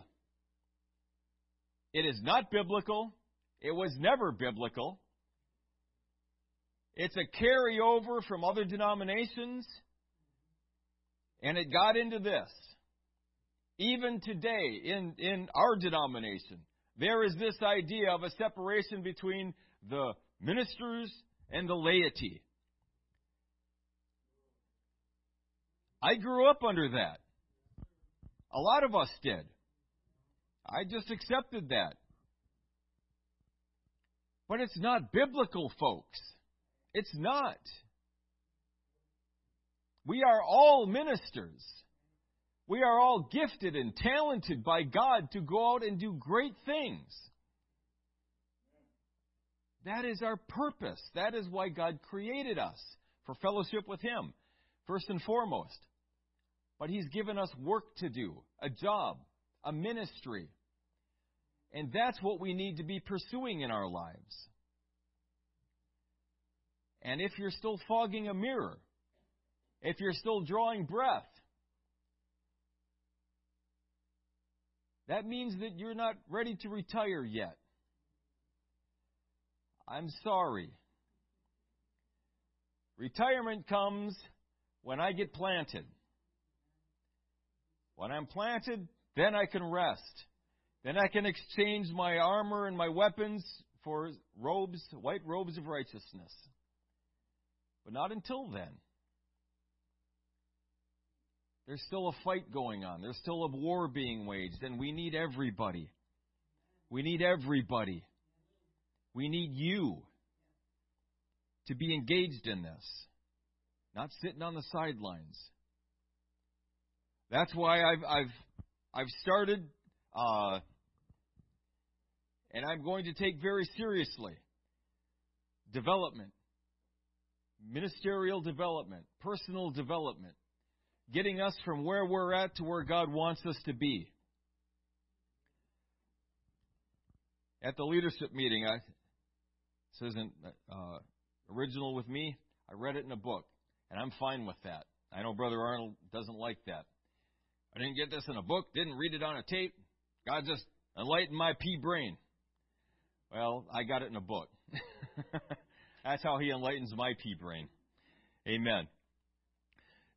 It is not biblical. It was never biblical. It's a carryover from other denominations, and it got into this. Even today, in, in our denomination, there is this idea of a separation between the ministers and the laity. I grew up under that. A lot of us did. I just accepted that. But it's not biblical, folks. It's not. We are all ministers. We are all gifted and talented by God to go out and do great things. That is our purpose. That is why God created us for fellowship with Him, first and foremost. But He's given us work to do, a job, a ministry. And that's what we need to be pursuing in our lives. And if you're still fogging a mirror, if you're still drawing breath, that means that you're not ready to retire yet. I'm sorry. Retirement comes when I get planted. When I'm planted, then I can rest. Then I can exchange my armor and my weapons for robes, white robes of righteousness. But not until then. There's still a fight going on. There's still a war being waged, and we need everybody. We need everybody. We need you to be engaged in this, not sitting on the sidelines. That's why I've I've I've started, uh, and I'm going to take very seriously development, ministerial development, personal development, getting us from where we're at to where God wants us to be. At the leadership meeting, I this isn't uh, original with me. I read it in a book, and I'm fine with that. I know Brother Arnold doesn't like that. I didn't get this in a book, didn't read it on a tape. God just enlightened my pea brain. Well, I got it in a book. That's how He enlightens my pea brain. Amen.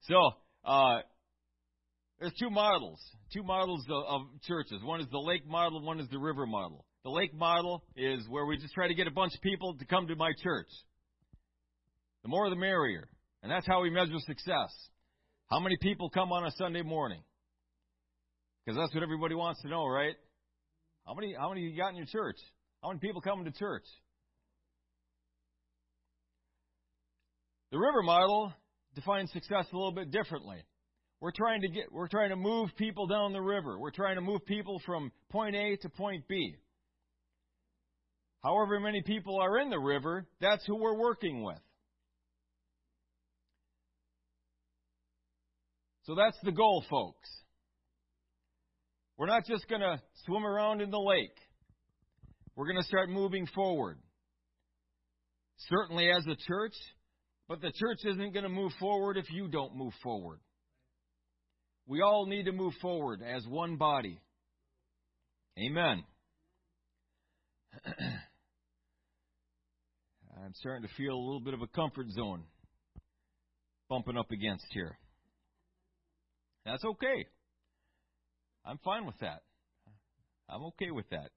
So, uh, there's two models, two models of, of churches. One is the lake model, one is the river model. The lake model is where we just try to get a bunch of people to come to my church. The more the merrier. And that's how we measure success. How many people come on a Sunday morning? Because that's what everybody wants to know, right? How many how many you got in your church? How many people coming to church? The river model defines success a little bit differently. We're trying to get we're trying to move people down the river. We're trying to move people from point A to point B. However many people are in the river, that's who we're working with. So that's the goal, folks. We're not just going to swim around in the lake. We're going to start moving forward. Certainly as a church, but the church isn't going to move forward if you don't move forward. We all need to move forward as one body. Amen. I'm starting to feel a little bit of a comfort zone bumping up against here. That's okay. I'm fine with that. I'm okay with that.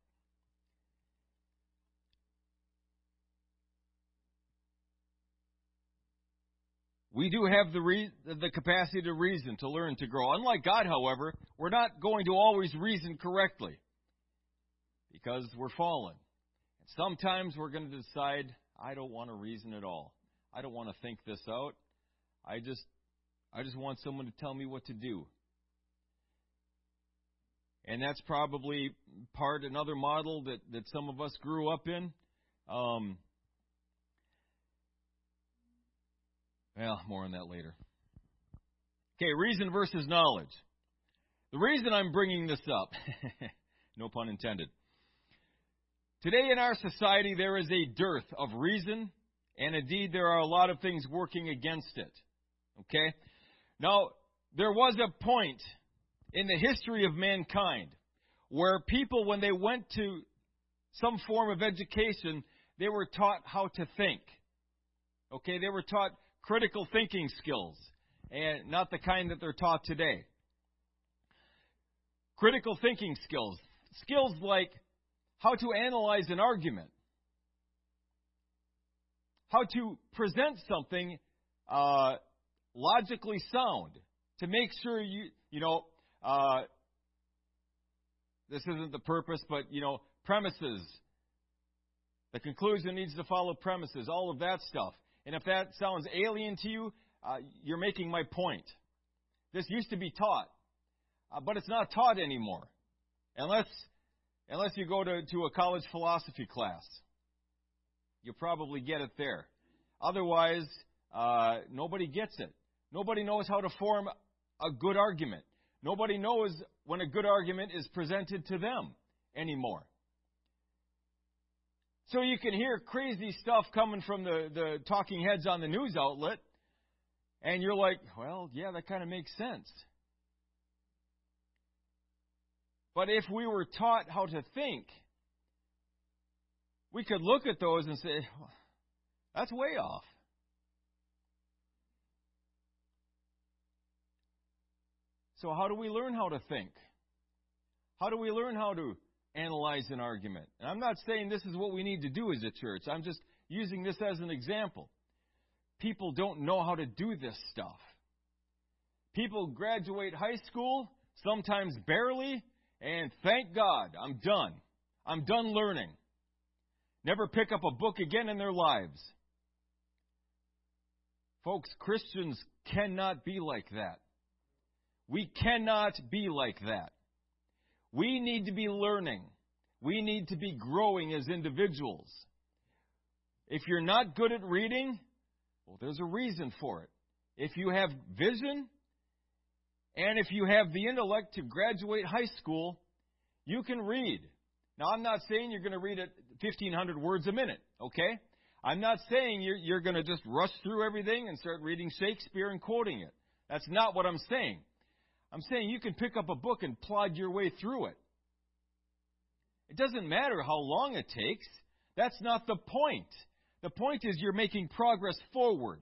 We do have the re- the capacity to reason, to learn, to grow. Unlike God, however, we're not going to always reason correctly because we're fallen. Sometimes we're going to decide, I don't want to reason at all. I don't want to think this out. I just I just want someone to tell me what to do. And that's probably part another model that, that some of us grew up in. Um, well, more on that later. Okay, reason versus knowledge. The reason I'm bringing this up, no pun intended. Today in our society, there is a dearth of reason, and indeed, there are a lot of things working against it. Okay? Now, there was a point in the history of mankind where people, when they went to some form of education, they were taught how to think. Okay, they were taught critical thinking skills, and not the kind that they're taught today. Critical thinking skills. Skills like how to analyze an argument, how to present something uh, logically sound, to make sure you, you know, uh, this isn't the purpose, but, you know, premises. The conclusion needs to follow premises, all of that stuff. And if that sounds alien to you, uh, you're making my point. This used to be taught, uh, but it's not taught anymore. Unless, unless you go to, to a college philosophy class. You'll probably get it there. Otherwise, uh, nobody gets it. Nobody knows how to form a good argument. Nobody knows when a good argument is presented to them anymore. So you can hear crazy stuff coming from the, the talking heads on the news outlet, and you're like, well, yeah, that kind of makes sense. But if we were taught how to think, we could look at those and say, that's way off. So, how do we learn how to think? How do we learn how to analyze an argument? And I'm not saying this is what we need to do as a church. I'm just using this as an example. People don't know how to do this stuff. People graduate high school, sometimes barely, and thank God, I'm done. I'm done learning. Never pick up a book again in their lives. Folks, Christians cannot be like that. We cannot be like that. We need to be learning. We need to be growing as individuals. If you're not good at reading, well, there's a reason for it. If you have vision, and if you have the intellect to graduate high school, you can read. Now, I'm not saying you're going to read at 1,500 words a minute, okay? I'm not saying you're, you're going to just rush through everything and start reading Shakespeare and quoting it. That's not what I'm saying. I'm saying you can pick up a book and plod your way through it. It doesn't matter how long it takes. That's not the point. The point is you're making progress forward.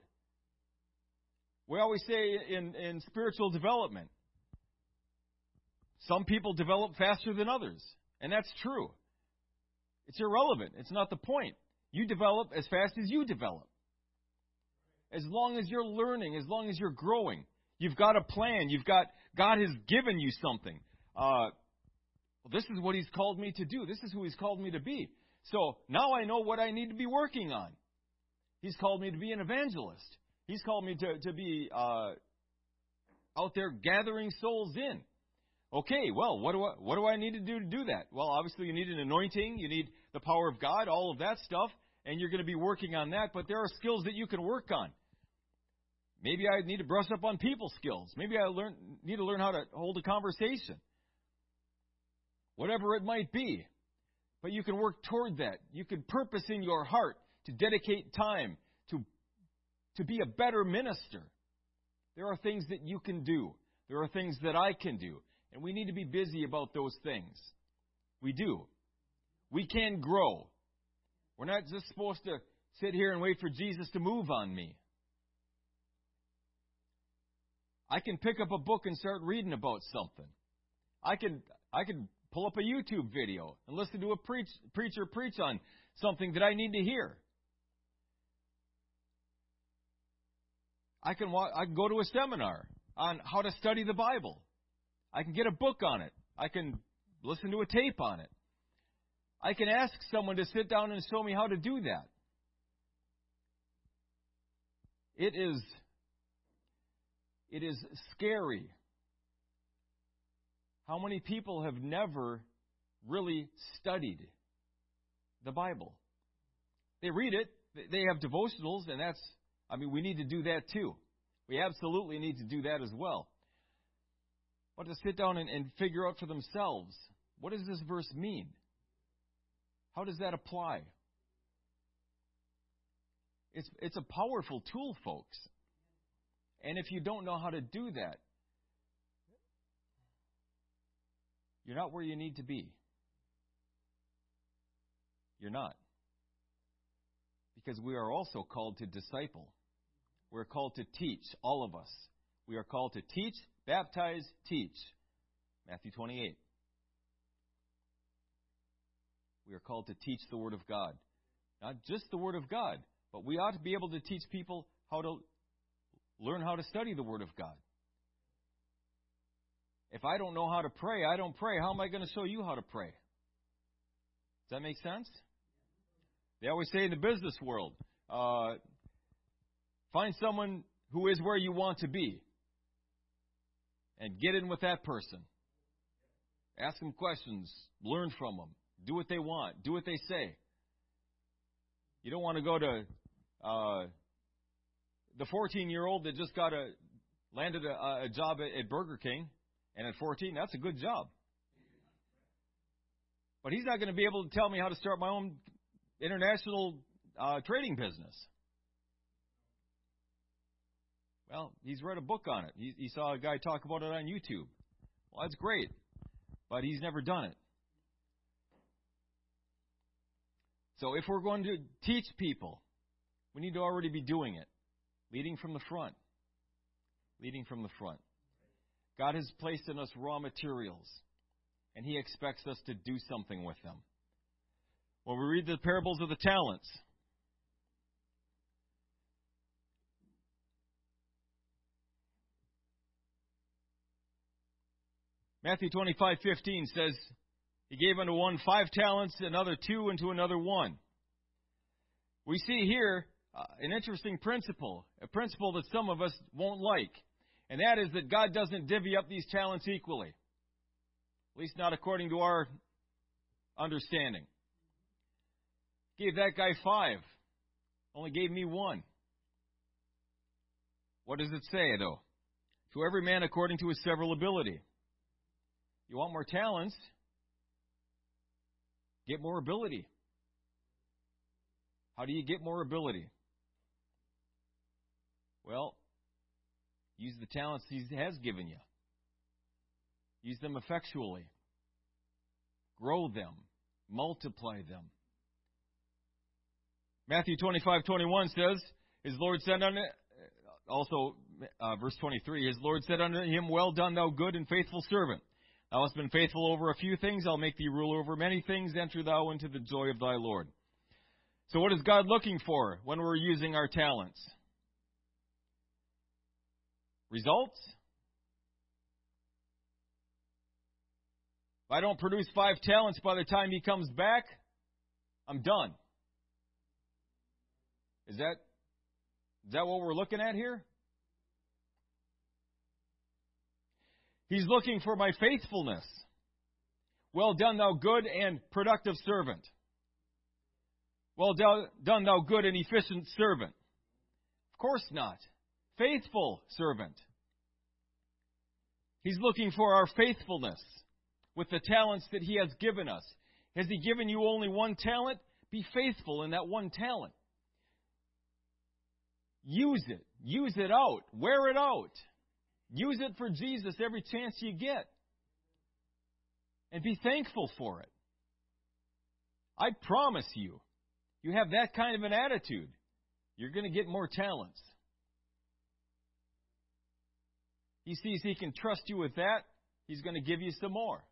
We always say in, in spiritual development, some people develop faster than others. And that's true. It's irrelevant. It's not the point. You develop as fast as you develop. As long as you're learning, as long as you're growing, you've got a plan. You've got God has given you something. Uh, this is what He's called me to do. This is who He's called me to be. So now I know what I need to be working on. He's called me to be an evangelist. He's called me to to be uh, out there gathering souls in. Okay, well, what do I what do I need to do to do that? Well, obviously you need an anointing, you need the power of God, all of that stuff, and you're going to be working on that, but there are skills that you can work on. Maybe I need to brush up on people skills. Maybe I learn need to learn how to hold a conversation. Whatever it might be. But you can work toward that. You can purpose in your heart to dedicate time to to be a better minister. There are things that you can do. There are things that I can do. And we need to be busy about those things. We do. We can grow. We're not just supposed to sit here and wait for Jesus to move on me. I can pick up a book and start reading about something. I can I can pull up a YouTube video and listen to a preach, preacher preach on something that I need to hear. I can I can go to a seminar on how to study the Bible. I can get a book on it. I can listen to a tape on it. I can ask someone to sit down and show me how to do that. It is it is scary how many people have never really studied the Bible. They read it, they have devotionals, and that's, I mean, we need to do that too. We absolutely need to do that as well but to sit down and, and figure out for themselves what does this verse mean? How does that apply? It's, it's a powerful tool, folks. And if you don't know how to do that, you're not where you need to be. You're not. Because we are also called to disciple. We're called to teach, all of us. We are called to teach, baptize, teach. Matthew 28. We are called to teach the Word of God. Not just the Word of God, but we ought to be able to teach people how to learn how to study the Word of God. If I don't know how to pray, I don't pray. How am I going to show you how to pray? Does that make sense? They always say in the business world, uh, find someone who is where you want to be and get in with that person. Ask them questions, learn from them, do what they want, do what they say. You don't want to go to uh, the 14 year old that just got a landed a, a job at, at Burger King, and at 14, that's a good job. But he's not going to be able to tell me how to start my own international uh, trading business. Well, he's read a book on it. He, he saw a guy talk about it on YouTube. Well, that's great, but he's never done it. So if we're going to teach people, we need to already be doing it, leading from the front. Leading from the front. God has placed in us raw materials, and He expects us to do something with them. When we read the parables of the talents, Matthew 25:15 says, He gave unto one five talents, another two, and to another one. We see here uh, an interesting principle, a principle that some of us won't like, and that is that God doesn't divvy up these talents equally, at least not according to our understanding. Gave that guy five, only gave me one. What does it say, though? To every man according to his several ability. You want more talents? Get more ability. How do you get more ability? Well, use the talents He has given you. Use them effectually. Grow them. Multiply them. Matthew 25:21 says, His Lord said unto also uh, verse 23, His Lord said unto him, Well done, thou good and faithful servant. Thou hast been faithful over a few things, I'll make thee ruler over many things. Enter thou into the joy of thy Lord. So, what is God looking for when we're using our talents? Results? If I don't produce five talents by the time he comes back, I'm done. Is that is that what we're looking at here? He's looking for my faithfulness. Well done, thou good and productive servant. Well done, thou good and efficient servant. Of course not. Faithful servant. He's looking for our faithfulness with the talents that He has given us. Has He given you only one talent? Be faithful in that one talent. Use it. Use it out. Wear it out. Use it for Jesus every chance you get. And be thankful for it. I promise you, you have that kind of an attitude, you're going to get more talents. He sees he can trust you with that, he's going to give you some more.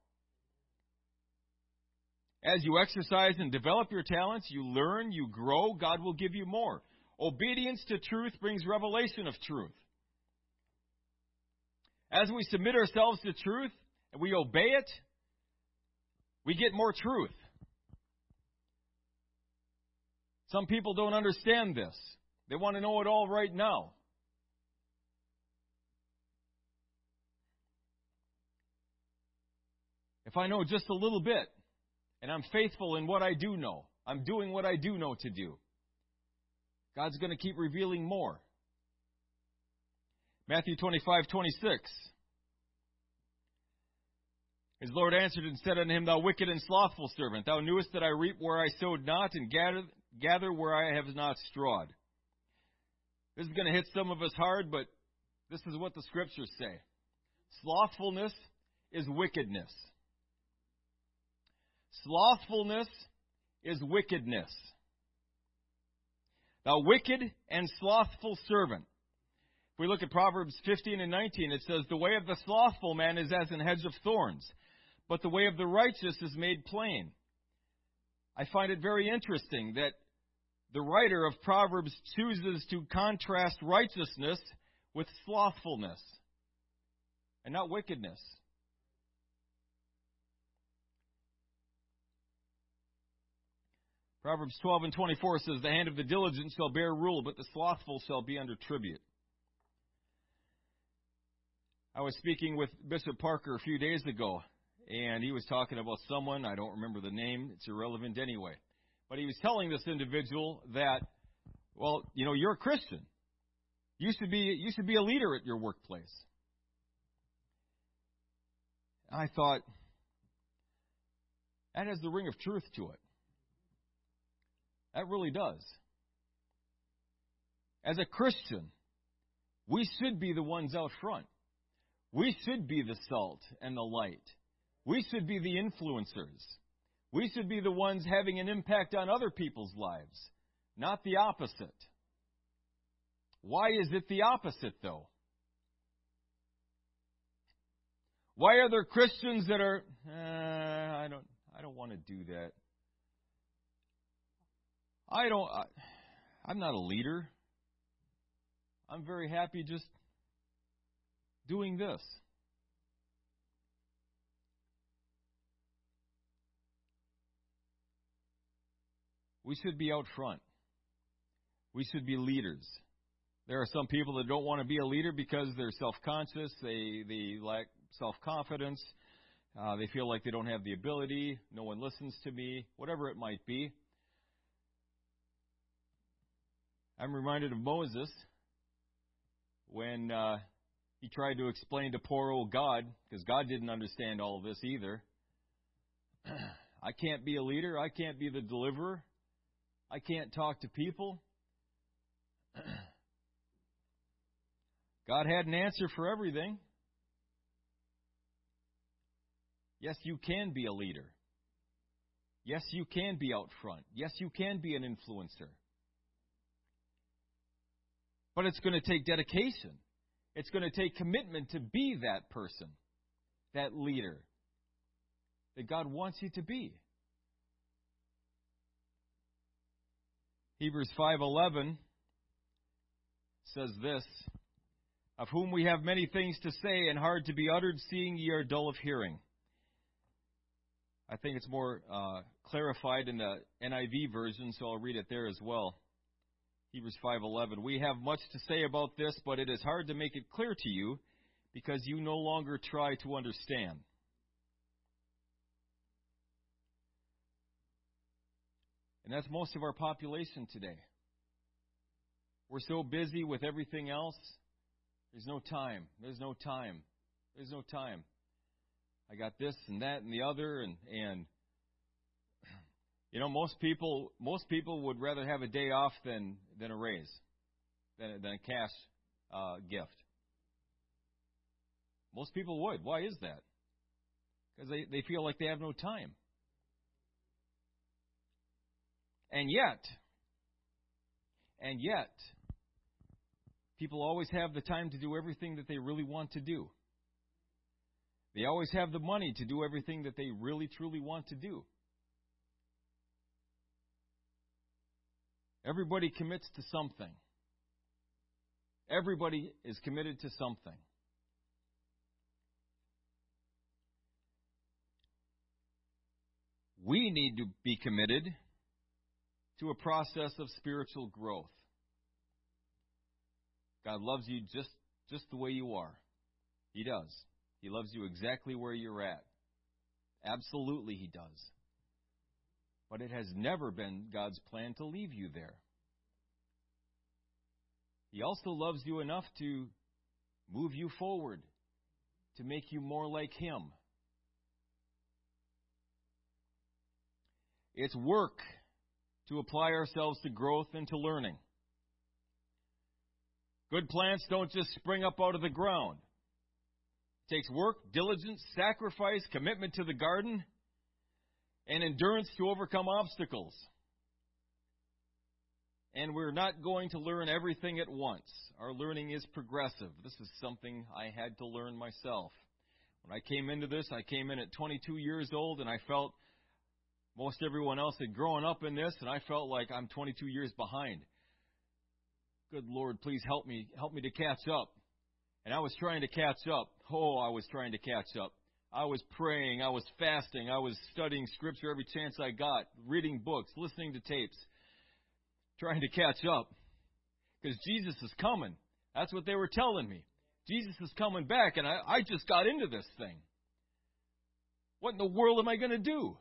As you exercise and develop your talents, you learn, you grow, God will give you more. Obedience to truth brings revelation of truth. As we submit ourselves to truth and we obey it, we get more truth. Some people don't understand this. They want to know it all right now. If I know just a little bit, and I'm faithful in what I do know, I'm doing what I do know to do, God's going to keep revealing more. Matthew 25, 26. His Lord answered and said unto him, Thou wicked and slothful servant, thou knewest that I reap where I sowed not, and gather, gather where I have not strawed. This is going to hit some of us hard, but this is what the scriptures say. Slothfulness is wickedness. Slothfulness is wickedness. Thou wicked and slothful servant. If we look at Proverbs 15 and 19, it says, The way of the slothful man is as an hedge of thorns, but the way of the righteous is made plain. I find it very interesting that the writer of Proverbs chooses to contrast righteousness with slothfulness and not wickedness. Proverbs 12 and 24 says, The hand of the diligent shall bear rule, but the slothful shall be under tribute. I was speaking with Bishop Parker a few days ago, and he was talking about someone, I don't remember the name, it's irrelevant anyway. But he was telling this individual that, well, you know, you're a Christian. You should be, you should be a leader at your workplace. I thought, that has the ring of truth to it. That really does. As a Christian, we should be the ones out front. We should be the salt and the light. We should be the influencers. We should be the ones having an impact on other people's lives, not the opposite. Why is it the opposite, though? Why are there Christians that are, uh, I don't, I don't want to do that. I don't, I, I'm not a leader. I'm very happy just doing this. We should be out front. We should be leaders. There are some people that don't want to be a leader because they're self-conscious. They they lack self-confidence. Uh, they feel like they don't have the ability. No one listens to me. Whatever it might be. I'm reminded of Moses when uh, he tried to explain to poor old God, because God didn't understand all of this either. I can't be a leader. I can't be the deliverer. I can't talk to people. God had an answer for everything. Yes, you can be a leader. Yes, you can be out front. Yes, you can be an influencer. But it's going to take dedication. It's going to take commitment to be that person, that leader that God wants you to be. Hebrews 5:11 says this, of whom we have many things to say and hard to be uttered, seeing ye are dull of hearing. I think it's more uh, clarified in the NIV version, so I'll read it there as well. Hebrews 5:11. We have much to say about this, but it is hard to make it clear to you because you no longer try to understand. And that's most of our population today. We're so busy with everything else. There's no time. There's no time. There's no time. I got this and that and the other and and you know most people most people would rather have a day off than than a raise than than a cash uh, gift. Most people would. Why is that? Because they, they feel like they have no time. And yet, and yet, people always have the time to do everything that they really want to do. They always have the money to do everything that they really, truly want to do. Everybody commits to something. Everybody is committed to something. We need to be committed to a process of spiritual growth. God loves you just, just the way you are. He does. He loves you exactly where you're at. Absolutely, He does. But it has never been God's plan to leave you there. He also loves you enough to move you forward, to make you more like Him. It's work to apply ourselves to growth and to learning. Good plants don't just spring up out of the ground. It takes work, diligence, sacrifice, commitment to the garden, and endurance to overcome obstacles. And we're not going to learn everything at once. Our learning is progressive. This is something I had to learn myself. When I came into this, I came in at 22 years old and I felt most everyone else had grown up in this and I felt like I'm 22 years behind. Good Lord, please help me, help me to catch up. And I was trying to catch up. Oh, I was trying to catch up. I was praying, I was fasting, I was studying scripture every chance I got, reading books, listening to tapes, trying to catch up. Because Jesus is coming. That's what they were telling me. Jesus is coming back, and I, I just got into this thing. What in the world am I going to do?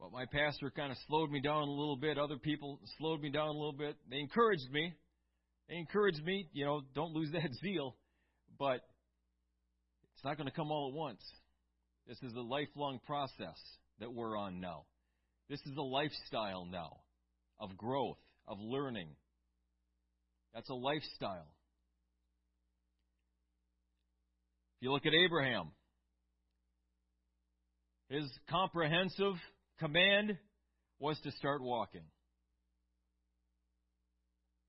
But my pastor kind of slowed me down a little bit. Other people slowed me down a little bit. They encouraged me. They encouraged me, you know, don't lose that zeal. But it's not going to come all at once. This is a lifelong process that we're on now. This is a lifestyle now of growth, of learning. That's a lifestyle. If you look at Abraham, his comprehensive command was to start walking.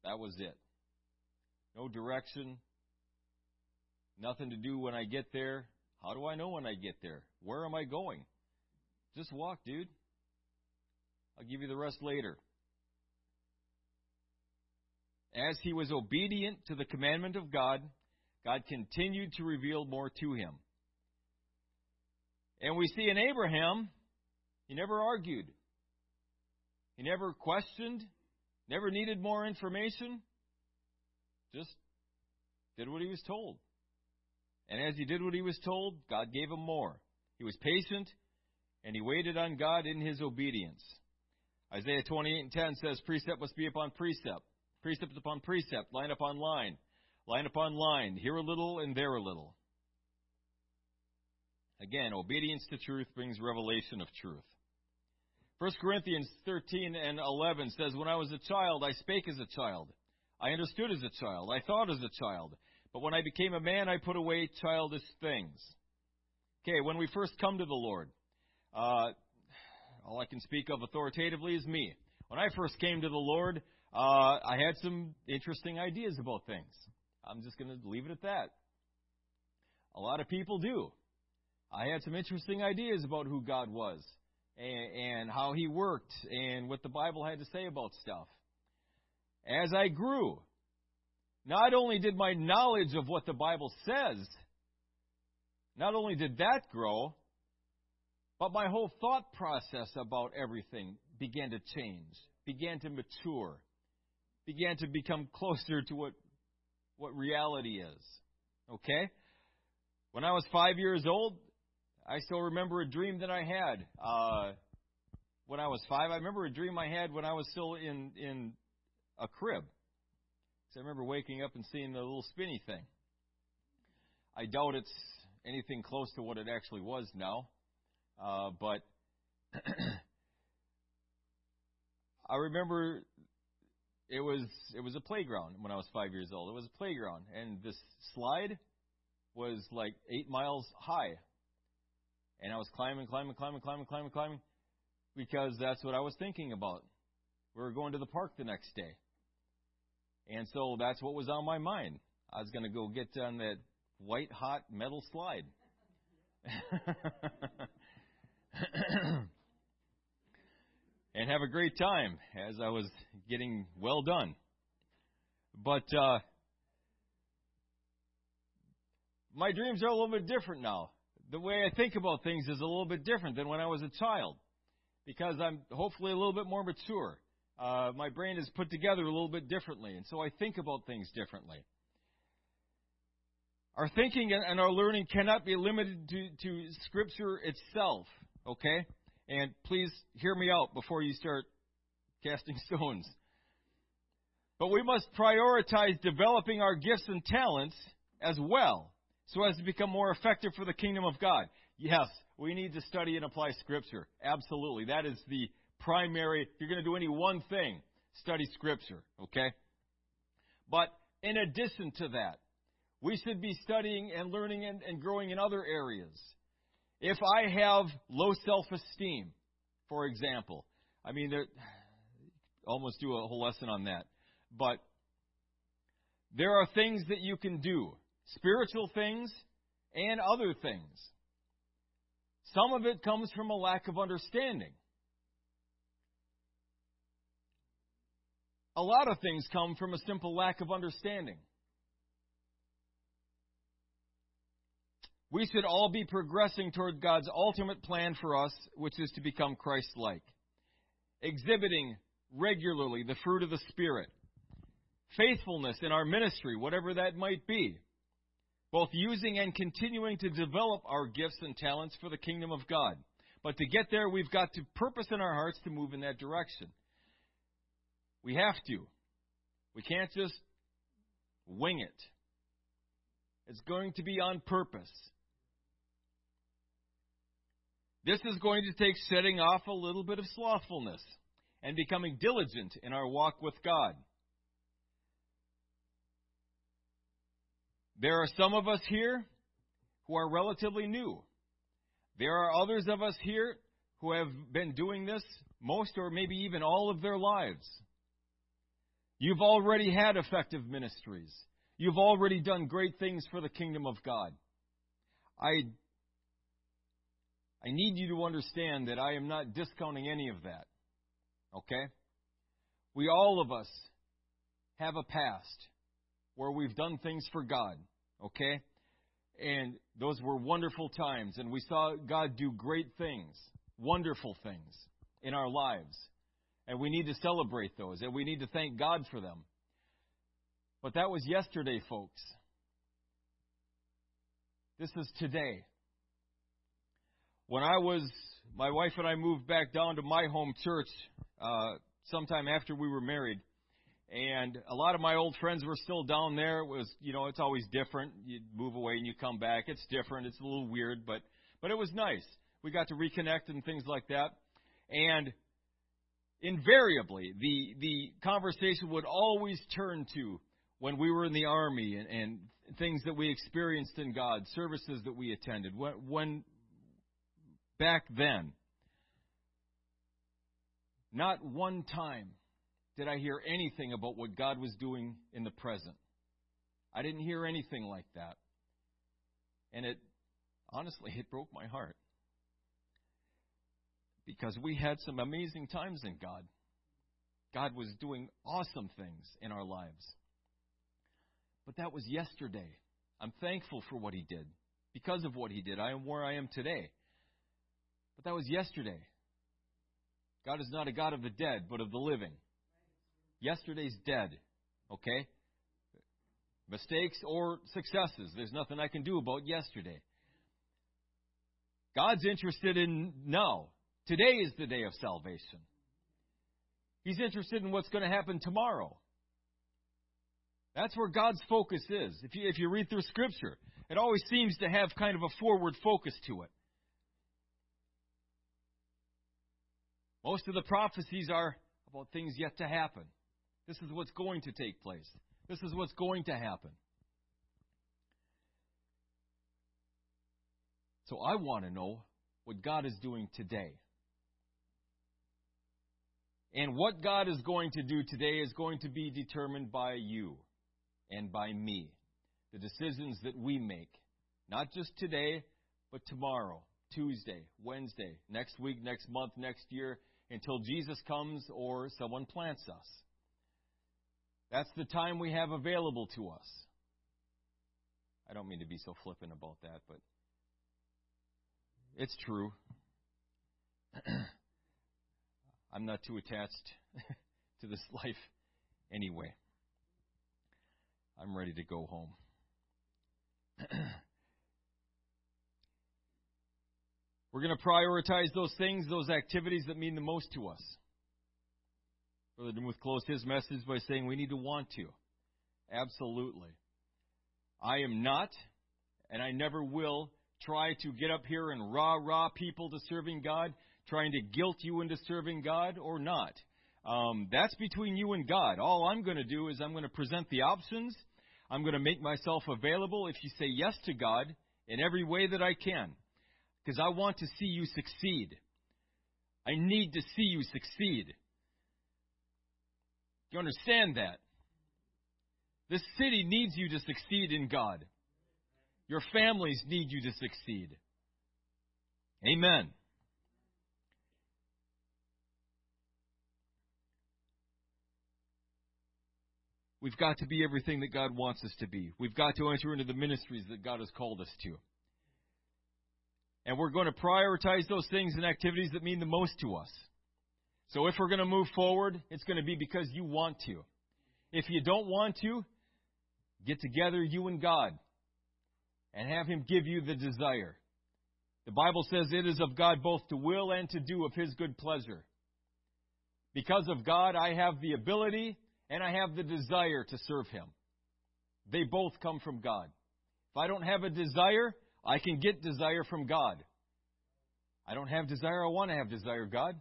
That was it. no direction, nothing to do when I get there. How do I know when I get there? Where am I going? Just walk, dude. I'll give you the rest later. As he was obedient to the commandment of God, God continued to reveal more to him. And we see in Abraham, he never argued. He never questioned, never needed more information, just did what he was told. And as he did what he was told, God gave him more. He was patient, and he waited on God in his obedience. Isaiah 28 and 10 says, Precept must be upon precept, precept upon precept, line upon line, line upon line, here a little and there a little. Again, obedience to truth brings revelation of truth. 1 Corinthians 13 and 11 says, When I was a child, I spake as a child. I understood as a child. I thought as a child. But when I became a man, I put away childish things. Okay, when we first come to the Lord, uh, all I can speak of authoritatively is me. When I first came to the Lord, uh, I had some interesting ideas about things. I'm just going to leave it at that. A lot of people do. I had some interesting ideas about who God was and, and how He worked and what the Bible had to say about stuff. As I grew, not only did my knowledge of what the Bible says, not only did that grow, but my whole thought process about everything began to change, began to mature, began to become closer to what, what reality is. Okay? When I was five years old, I still remember a dream that I had. Uh, when I was five, I remember a dream I had when I was still in, in a crib. So I remember waking up and seeing the little spinny thing. I doubt it's anything close to what it actually was now. Uh, but I remember it was it was a playground when I was five years old. It was a playground, and this slide was like eight miles high, and I was climbing, climbing, climbing, climbing, climbing, climbing, because that's what I was thinking about. We were going to the park the next day, and so that's what was on my mind. I was going to go get on that white hot metal slide. and have a great time as I was getting well done. But uh, my dreams are a little bit different now. The way I think about things is a little bit different than when I was a child because I'm hopefully a little bit more mature. Uh, my brain is put together a little bit differently, and so I think about things differently. Our thinking and our learning cannot be limited to, to Scripture itself, okay? And please hear me out before you start casting stones. But we must prioritize developing our gifts and talents as well so as to become more effective for the kingdom of God. Yes, we need to study and apply Scripture. Absolutely. That is the primary, if you're going to do any one thing, study Scripture, okay? But in addition to that, we should be studying and learning and, and growing in other areas. If I have low self esteem, for example, I mean, there, almost do a whole lesson on that. But there are things that you can do, spiritual things and other things. Some of it comes from a lack of understanding. A lot of things come from a simple lack of understanding. We should all be progressing toward God's ultimate plan for us, which is to become Christ like, exhibiting regularly the fruit of the Spirit, faithfulness in our ministry, whatever that might be, both using and continuing to develop our gifts and talents for the kingdom of God. But to get there, we've got to purpose in our hearts to move in that direction. We have to. We can't just wing it. It's going to be on purpose. This is going to take setting off a little bit of slothfulness and becoming diligent in our walk with God. There are some of us here who are relatively new. There are others of us here who have been doing this most or maybe even all of their lives. You've already had effective ministries. You've already done great things for the kingdom of God. I I need you to understand that I am not discounting any of that. Okay? We all of us have a past where we've done things for God. Okay? And those were wonderful times, and we saw God do great things, wonderful things in our lives. And we need to celebrate those, and we need to thank God for them. But that was yesterday, folks. This is today. When I was, my wife and I moved back down to my home church uh, sometime after we were married and a lot of my old friends were still down there. It was, you know, it's always different. You move away and you come back. It's different. It's a little weird, but but it was nice. We got to reconnect and things like that. And invariably, the the conversation would always turn to when we were in the army and, and things that we experienced in God, services that we attended. When, when back then, not one time did I hear anything about what God was doing in the present. I didn't hear anything like that. And it, honestly, it broke my heart. Because we had some amazing times in God. God was doing awesome things in our lives. But that was yesterday. I'm thankful for what He did. Because of what He did, I am where I am today. But that was yesterday. God is not a God of the dead, but of the living. Yesterday's dead. Okay? Mistakes or successes. There's nothing I can do about yesterday. God's interested in now. Today is the day of salvation. He's interested in what's going to happen tomorrow. That's where God's focus is. If you, if you read through Scripture, it always seems to have kind of a forward focus to it. Most of the prophecies are about things yet to happen. This is what's going to take place. This is what's going to happen. So I want to know what God is doing today. And what God is going to do today is going to be determined by you and by me. The decisions that we make. Not just today, but tomorrow, Tuesday, Wednesday, next week, next month, next year, until Jesus comes or someone plants us. That's the time we have available to us. I don't mean to be so flippant about that, but it's true. I'm not too attached to this life anyway. I'm ready to go home. We're going to prioritize those things, those activities that mean the most to us. Brother DeMuth closed his message by saying we need to want to. Absolutely. I am not, and I never will, try to get up here and rah rah people to serving God, trying to guilt you into serving God or not. Um, that's between you and God. All I'm going to do is I'm going to present the options. I'm going to make myself available if you say yes to God in every way that I can. Because I want to see you succeed. I need to see you succeed. Do You understand that? This city needs you to succeed in God. Your families need you to succeed. Amen. We've got to be everything that God wants us to be. We've got to enter into the ministries that God has called us to. And we're going to prioritize those things and activities that mean the most to us. So if we're going to move forward, it's going to be because you want to. If you don't want to, get together, you and God, and have Him give you the desire. The Bible says it is of God both to will and to do of His good pleasure. Because of God, I have the ability and I have the desire to serve Him. They both come from God. If I don't have a desire, I can get desire from God. I don't have desire, I want to have desire, of God.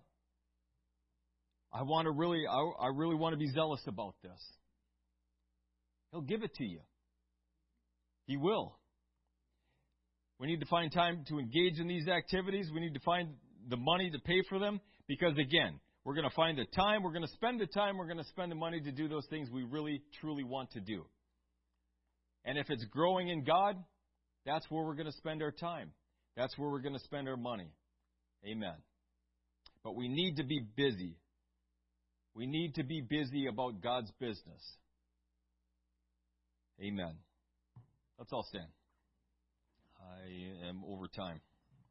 I want to really, I, I really want to be zealous about this. He'll give it to you. He will. We need to find time to engage in these activities. We need to find the money to pay for them because, again, we're going to find the time, we're going to spend the time, we're going to spend the money to do those things we really, truly want to do. And if it's growing in God, that's where we're going to spend our time. That's where we're going to spend our money. Amen. But we need to be busy. We need to be busy about God's business. Amen. Let's all stand. I am over time.